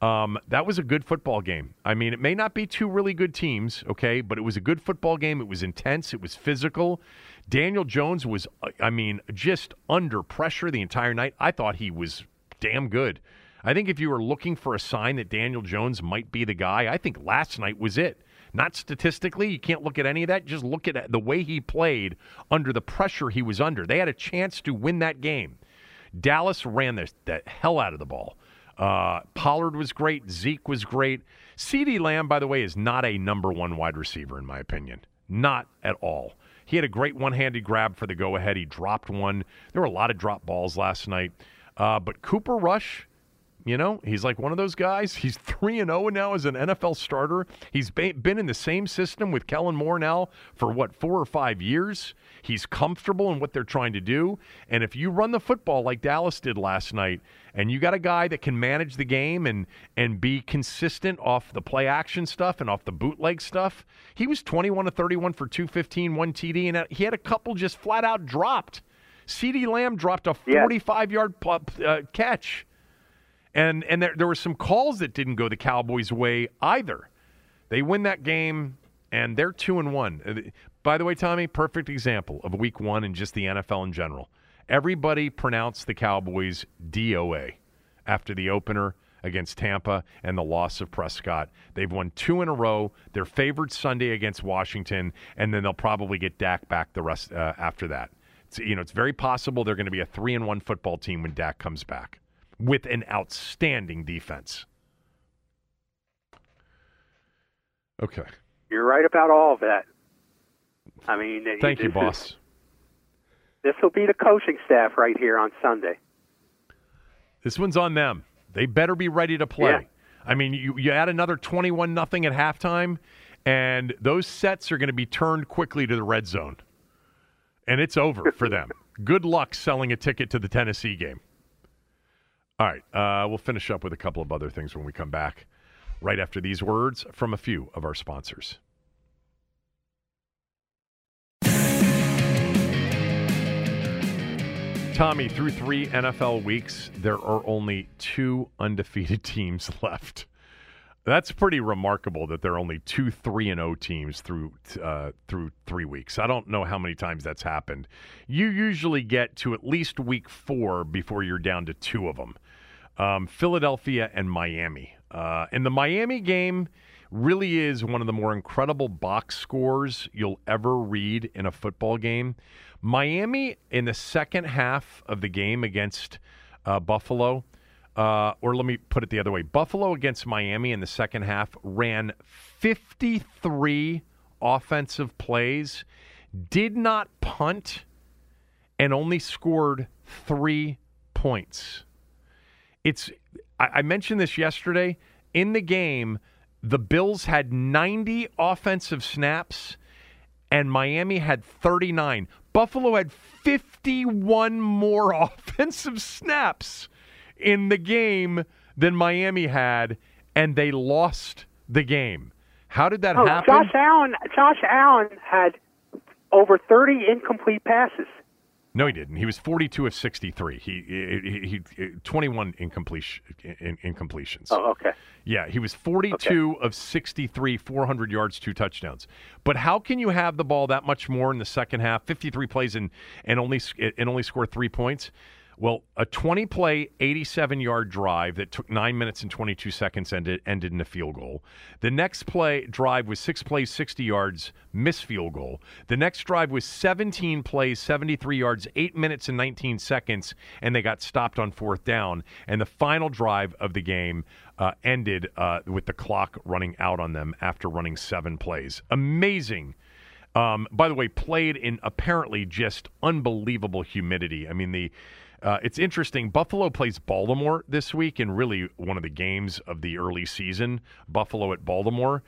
um, that was a good football game. I mean, it may not be two really good teams, okay, but it was a good football game. It was intense. It was physical. Daniel Jones was, uh, I mean, just under pressure the entire night. I thought he was damn good. I think if you were looking for a sign that Daniel Jones might be the guy, I think last night was it. Not statistically, you can't look at any of that. Just look at the way he played under the pressure he was under. They had a chance to win that game. Dallas ran the, the hell out of the ball. Uh, Pollard was great. Zeke was great. CeeDee Lamb, by the way, is not a number one wide receiver, in my opinion. Not at all. He had a great one handed grab for the go ahead. He dropped one. There were a lot of drop balls last night. Uh, but Cooper Rush, you know, he's like one of those guys. He's 3 and 0 now as an NFL starter. He's been in the same system with Kellen Moore now for what, 4 or 5 years. He's comfortable in what they're trying to do. And if you run the football like Dallas did last night and you got a guy that can manage the game and and be consistent off the play action stuff and off the bootleg stuff, he was 21 to 31 for 215, one TD and he had a couple just flat out dropped. CeeDee Lamb dropped a 45 yard uh, catch and and there, there were some calls that didn't go the Cowboys' way either. They win that game, and they're two and one. Uh, by the way, Tommy, perfect example of week one and just the NFL in general. Everybody pronounced the Cowboys DOA after the opener against Tampa and the loss of Prescott. They've won two in a row. They're favored Sunday against Washington, and then they'll probably get Dak back the rest uh, after that. It's, you know, it's very possible they're going to be a three and one football team when Dak comes back with an outstanding defense. Okay.
You're right about all of that. I mean,
thank you, boss. *laughs*
This will be the coaching staff right here on Sunday.
This one's on them. They better be ready to play. Yeah. I mean, you, you add another 21 nothing at halftime, and those sets are going to be turned quickly to the red zone. And it's over for them. *laughs* Good luck selling a ticket to the Tennessee game. All right. Uh, we'll finish up with a couple of other things when we come back right after these words from a few of our sponsors. Tommy, through three NFL weeks, there are only two undefeated *laughs* teams left. That's pretty remarkable that there are only two three and O teams through uh, through three weeks. I don't know how many times that's happened. You usually get to at least week four before you're down to two of them um, Philadelphia and Miami. Uh, and the Miami game really is one of the more incredible box scores you'll ever read in a football game. Miami in the second half of the game against uh, Buffalo, uh, or let me put it the other way Buffalo against Miami in the second half ran 53 offensive plays, did not punt, and only scored three points. It's I, I mentioned this yesterday in the game. The Bills had 90 offensive snaps and Miami had 39. Buffalo had 51 more *laughs* offensive snaps in the game than Miami had, and they lost the game. How did that
Oh,
happen?
Josh Allen. Josh Allen had over 30 incomplete passes.
No, he didn't. He was 42 of 63. He he, he, he 21 incompletion, in, incompletions.
Oh, okay.
Yeah, he was 42 of 63, 400 yards, two touchdowns. But how can you have the ball that much more in the second half, 53 plays and and only and only score 3 points? Well, a 20 play, 87 yard drive that took 9 minutes and 22 seconds ended ended in a field goal. The next play drive was 6 plays, 60 yards, missed field goal. The next drive was 17 plays, 73 yards, 8 minutes and 19 seconds and they got stopped on fourth down. And the final drive of the game uh, ended uh, with the clock running out on them after running 7 plays. Amazing. Um, by the way, played in apparently just unbelievable humidity. I mean, the uh, it's interesting. Buffalo plays Baltimore this week in really one of the games of the early season. Buffalo at Baltimore,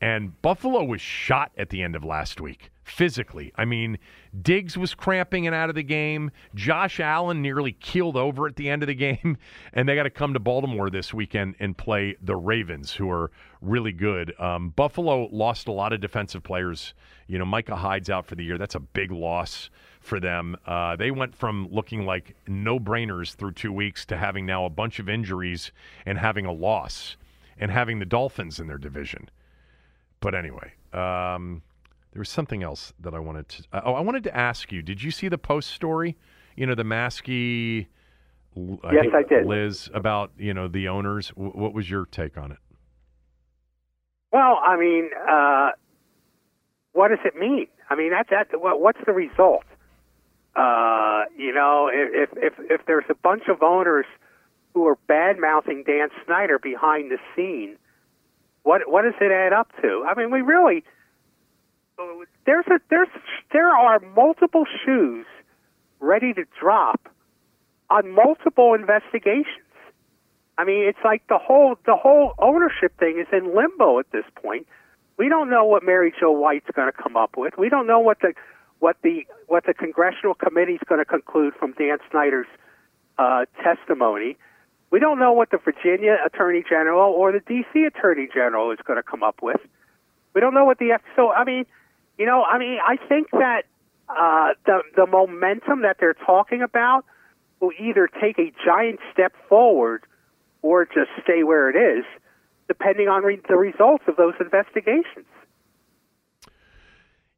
and Buffalo was shot at the end of last week physically. I mean, Diggs was cramping and out of the game. Josh Allen nearly keeled over at the end of the *laughs* game, and they got to come to Baltimore this weekend and play the Ravens, who are really good. Um, Buffalo lost a lot of defensive players. You know, Micah Hyde's out for the year. That's a big loss for them. Uh, they went from looking like no brainers through two weeks to having now a bunch of injuries and having a loss and having the Dolphins in their division. But anyway, um, there was something else that I wanted to. Oh, I wanted to ask you. Did you see the post story? You know, the Maske. I
Yes,
think
I did.
Liz about you know the owners. W- what was your take on it?
Well, I mean, uh, what does it mean? I mean, that's that. What, what's the result? Uh, you know, if if if there's a bunch of owners who are bad mouthing Dan Snyder behind the scene, what what does it add up to? I mean, we really there's a there's there are multiple shoes ready to drop on multiple investigations. I mean, it's like the whole the whole ownership thing is in limbo at this point. We don't know what Mary Jo White's going to come up with. We don't know what the what the what the congressional committee is going to conclude from Dan Snyder's uh, testimony. We don't know what the Virginia Attorney General or the D.C. Attorney General is going to come up with. We don't know what the. So I mean, you know, I mean, I think that uh, the the momentum that they're talking about will either take a giant step forward or just stay where it is, depending on re- the results of those investigations.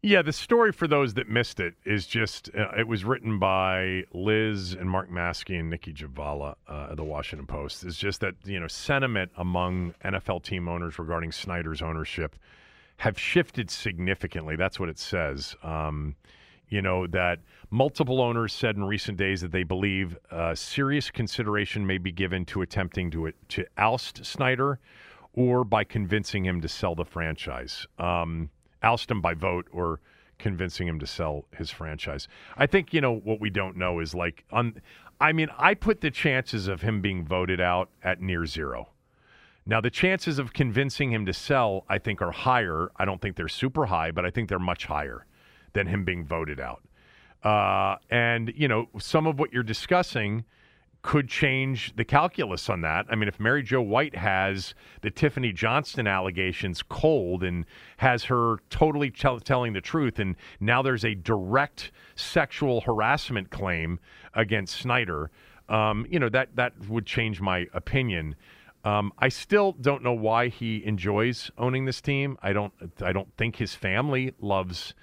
Yeah, the story for those that missed it is just uh, it was written by Liz and Mark Maske and Nicki Jhabvala uh, of the Washington Post. Is just that you know sentiment among NFL team owners regarding Snyder's ownership have shifted significantly. That's what it says. Um, you know that multiple owners said in recent days that they believe uh, serious consideration may be given to attempting to to oust Snyder, or by convincing him to sell the franchise. Um, oust him by vote or convincing him to sell his franchise. I think you know what we don't know is like on. I mean, I put the chances of him being voted out at near zero. Now, the chances of convincing him to sell, I think, are higher. I don't think they're super high, but I think they're much higher than him being voted out. Uh, and, you know, some of what you're discussing could change the calculus on that. I mean, if Mary Jo White has the Tiffany Johnston allegations cold and has her totally tell, telling the truth, and now there's a direct sexual harassment claim against Snyder, um, you know, that, that would change my opinion. Um, I still don't know why he enjoys owning this team. I don't. I don't think his family loves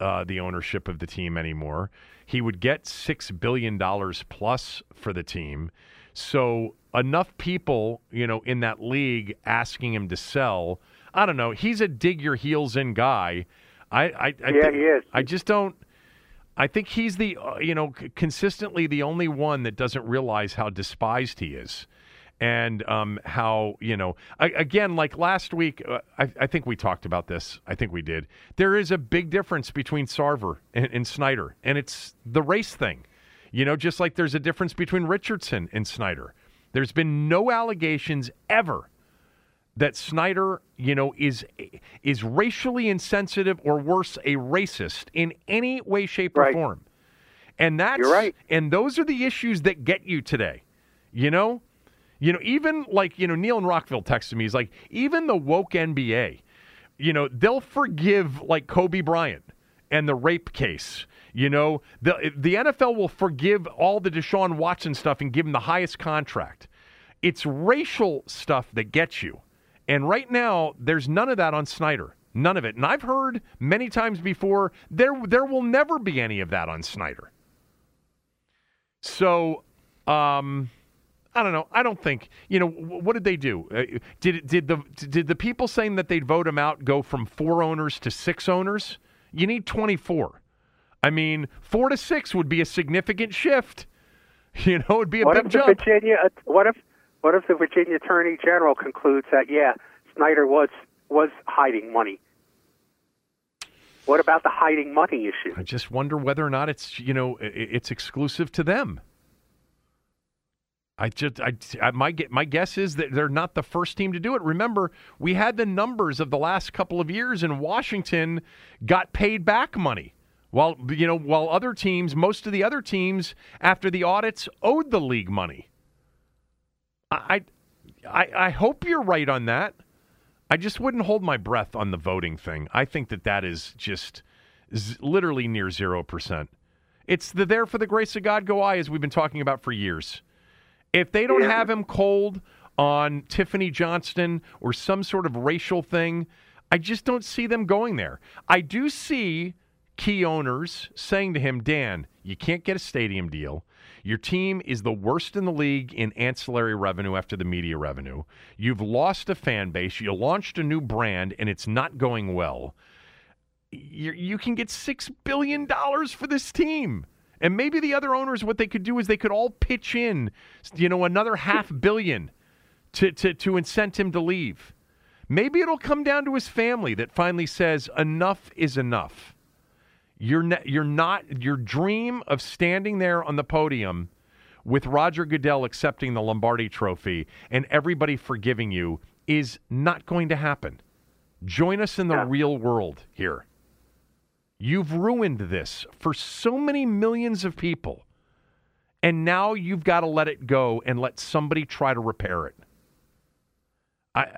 uh, the ownership of the team anymore. He would get six billion dollars plus for the team, so enough people, you know, in that league asking him to sell. I don't know. He's a dig your heels in guy. I, I, I
Yeah,
think-
he is.
I just don't. I think he's the, uh, you know, consistently the only one that doesn't realize how despised he is and um, how you know I, again like last week uh, I, I think we talked about this i think we did there is a big difference between sarver and, and snyder and it's the race thing you know just like there's a difference between richardson and snyder there's been no allegations ever that Snyder, you know, is is racially insensitive or worse, a racist in any way, shape, or form. And that's
You're right.
And those are the issues that get you today. You know, you know, even like you know, Neil in Rockville texted me. He's like, even the woke NBA, you know, they'll forgive like Kobe Bryant and the rape case. You know, the the NFL will forgive all the Deshaun Watson stuff and give him the highest contract. It's racial stuff that gets you. And right now, there's none of that on Snyder. None of it. And I've heard many times before there there will never be any of that on Snyder. So, um, I don't know. I don't think you know what did they do? Uh, did did the did the people saying that they'd vote him out go from four owners to six owners? You need twenty four. I mean, four to six would be a significant shift. *laughs* You know, it'd be a
What
big
if
jump.
Virginia? What if what if the Virginia Attorney General concludes that yeah, Snyder was was hiding money? What about the hiding money issue?
I just wonder whether or not it's you know it's exclusive to them. I just I, I my my guess is that they're not the first team to do it. Remember, we had the numbers of the last couple of years, and Washington got paid back money. While you know, while other teams, most of the other teams, after the audits, owed the league money. I, I, I hope you're right on that. I just wouldn't hold my breath on the voting thing. I think that that is just z- literally near zero percent. It's the there for the grace of God go I, as we've been talking about for years. If they don't
Yeah.
have him cold on Tiffani Johnston or some sort of racial thing, I just don't see them going there. I do see key owners saying to him, Dan, you can't get a stadium deal. Your team is the worst in the league in ancillary revenue after the media revenue. You've lost a fan base. You launched a new brand and it's not going well. You, you can get $6 billion for this team. And maybe the other owners, what they could do is they could all pitch in, you know, another half *laughs* billion to, to, to incent him to leave. Maybe it'll come down to his family that finally says, enough is enough. You're not, you're not your dream of standing there on the podium with Roger Goodell accepting the Lombardi trophy and everybody forgiving you is not going to happen. Join us in the
Yeah.
real world here. You've ruined this for so many millions of people. And now you've got to let it go and let somebody try to repair it. I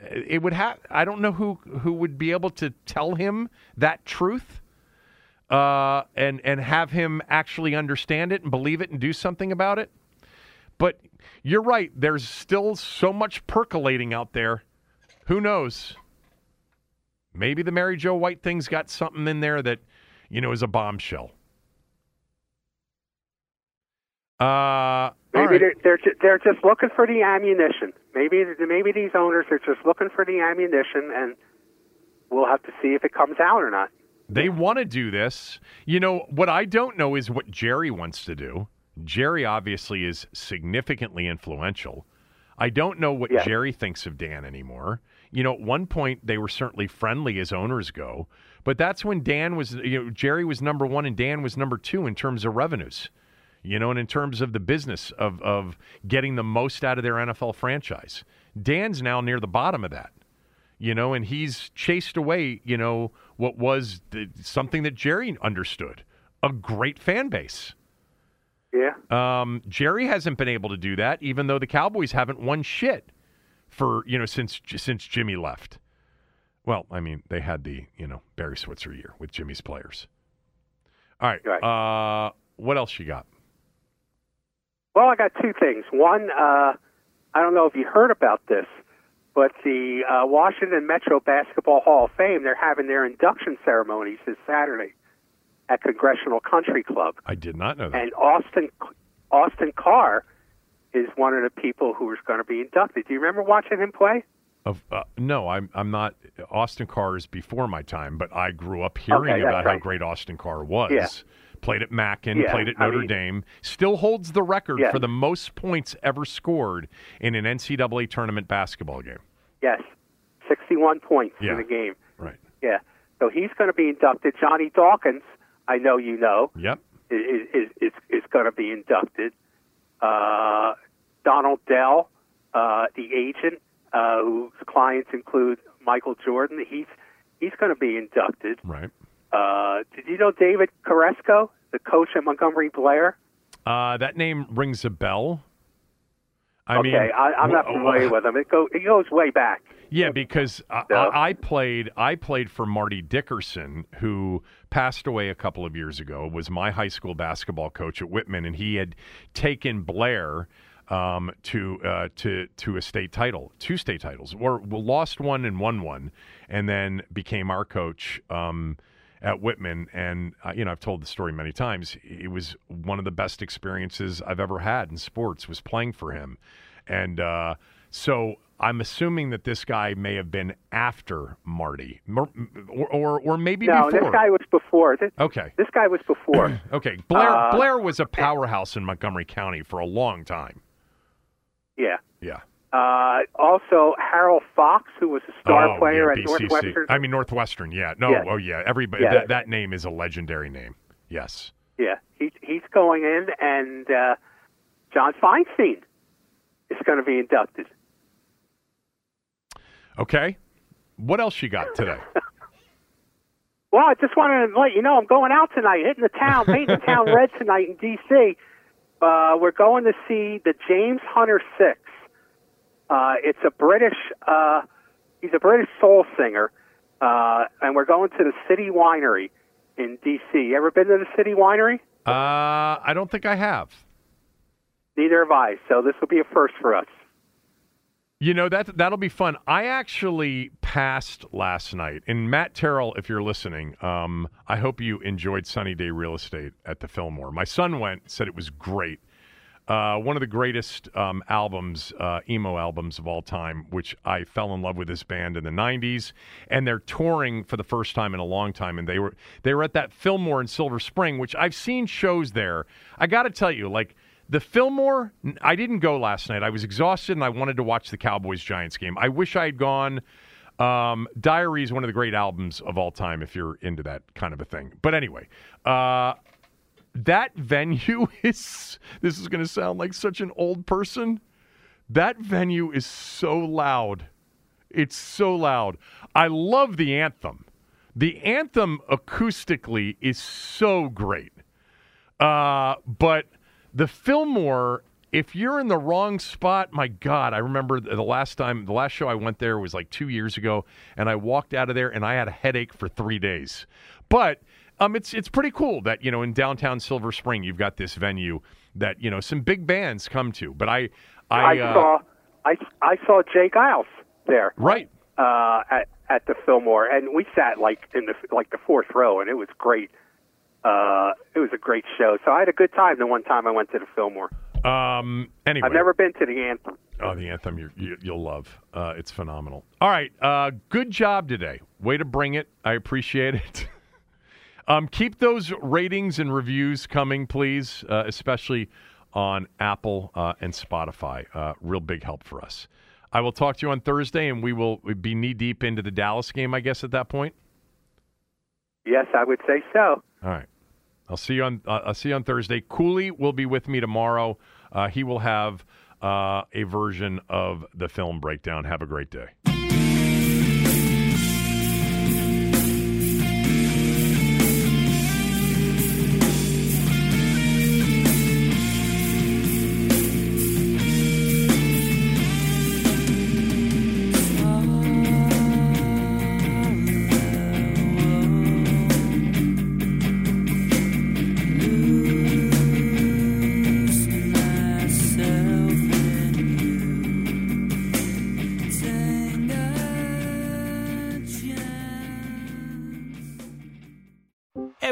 it would have I don't know who who would be able to tell him that truth uh, and and have him actually understand it and believe it and do something about it. But you're right. There's still so much percolating out there. Who knows? Maybe the Mary Jo White thing's got something in there that you know is a bombshell. Uh,
Maybe
right.
they're they're, they're just looking for the ammunition. Maybe maybe these owners are just looking for the ammunition, and we'll have to see if it comes out or not.
They want to do this. You know, what I don't know is what Jerry wants to do. Jerry obviously is significantly influential. I don't know what. Jerry thinks of Dan anymore. You know, at one point they were certainly friendly as owners go, but that's when Dan was, you know, Jerry was number one and Dan was number two in terms of revenues. You know, and in terms of the business of of getting the most out of their NFL franchise, Dan's now near the bottom of that you know, and he's chased away, you know, what was the, something that Jerry understood a great fan base.
Yeah.
Um, Jerry hasn't been able to do that, even though the Cowboys haven't won shit for you know since since Jimmy left. Well, I mean, they had the you know Barry Switzer year with Jimmy's players. All right,
Right.
Uh, what else you got?
Well, I got two things. One, uh, I don't know if you heard about this, but the uh, Washington Metro Basketball Hall of Fame, they're having their induction ceremonies this Saturday at Congressional Country Club.
I did not know that.
And Austin Austin Carr is one of the people who is going to be inducted. Do you remember watching him play?
Of uh, no, I'm I'm not. Austin Carr is before my time, but I grew up hearing
Okay,
about how great Austin Carr was.
Yeah.
Played at Mackin,
Yeah,
played at
I
Notre
mean-
Dame, still holds the record for the most points ever scored in an NCAA tournament basketball game.
Yes, 61 points
Yeah.
in the game.
Right.
Yeah. So he's going to be inducted. Johnny Dawkins, I know you know,
Yep.
is is is, is going to be inducted. Uh, Donald Dell, uh, the agent, uh, whose clients include Michael Jordan. He's he's going to be inducted.
Right.
Uh, did you know David Carresco, the coach at Montgomery Blair?
Uh, that name rings a bell. I
okay,
mean,
I, I'm not familiar with him. It, go, it goes way back.
Yeah, because I,
So-
I, I played I played for Marty Dickerson, who passed away a couple of years ago. Was my high school basketball coach at Whitman, and he had taken Blair um, to uh, to to a state title, two state titles, or lost one and won one, and then became our coach. Um, at Whitman, and uh, you know I've told the story many times. It was one of the best experiences I've ever had in sports. Was playing for him, and uh, so I'm assuming that this guy may have been after Marty, or or, or maybe
No,
before.
this guy was before. This,
okay,
this guy was before. *clears throat*
okay. Blair
Uh,
Blair was a powerhouse in Montgomery County for a long time.
Yeah.
Yeah.
Uh, also, Harold Fox, who was a star
oh,
player
yeah,
at
BCC.
Northwestern.
I mean Northwestern. Yeah. No.
Yeah.
Oh yeah. Everybody.
Yeah.
That, that name is a legendary name. Yes.
Yeah, he, he's going in, and uh, John Feinstein is going to be inducted.
Okay. What else you got today? *laughs*
Well, I just wanted to let you know I'm going out tonight, hitting the town, painting the town *laughs* red tonight in D.C. Uh, we're going to see the James Hunter Six. Uh, it's a British. Uh, he's a British soul singer, uh, and we're going to the City Winery in D.C. You ever been to the City Winery?
Uh, I don't think I have.
Neither have I. So this will be a first for us.
You know that that'll be fun. I actually passed last night, and Matt Terrell, if you're listening, um, I hope you enjoyed Sunny Day Real Estate at the Fillmore. My son went, said it was great. Uh, one of the greatest um, albums, uh, emo albums of all time, which I fell in love with this band in the '90s, and they're touring for the first time in a long time. And they were they were at that Fillmore in Silver Spring, which I've seen shows there. I got to tell you, like the Fillmore, I didn't go last night. I was exhausted and I wanted to watch the Cowboys Giants game. I wish I had gone. Um, Diary is one of the great albums of all time if you're into that kind of a thing. But anyway, uh, that venue *laughs* is, this is going to sound like such an old person. That venue is so loud. It's so loud. I love the anthem. The anthem acoustically is so great. Uh, but the Fillmore, if you're in the wrong spot, my God, I remember the last time, the last show I went there was like two years ago, and I walked out of there and I had a headache for three days. But um, it's it's pretty cool that you know in downtown Silver Spring you've got this venue that you know some big bands come to. But I, I,
I
uh,
saw I, I saw J. Geils there
right.
uh, at at the Fillmore, and we sat like in the like the fourth row, and it was great. Uh, it was a great show. So I had a good time the one time I went to the Fillmore.
Um, anyway,
I've never been to the Anthem.
Oh, the anthem you, you, you'll love. Uh, it's phenomenal. All right, uh, good job today. Way to bring it. I appreciate it. *laughs* um, keep those ratings and reviews coming, please, uh, especially on Apple uh, and Spotify. Uh, real big help for us. I will talk to you on Thursday, and we will be knee deep into the Dallas game, I guess, at that point.
Yes, I would say so.
All right. I'll see you on. Uh, I'll see you on Thursday. Cooley will be with me tomorrow. Uh, he will have uh, a version of the film breakdown. Have a great day.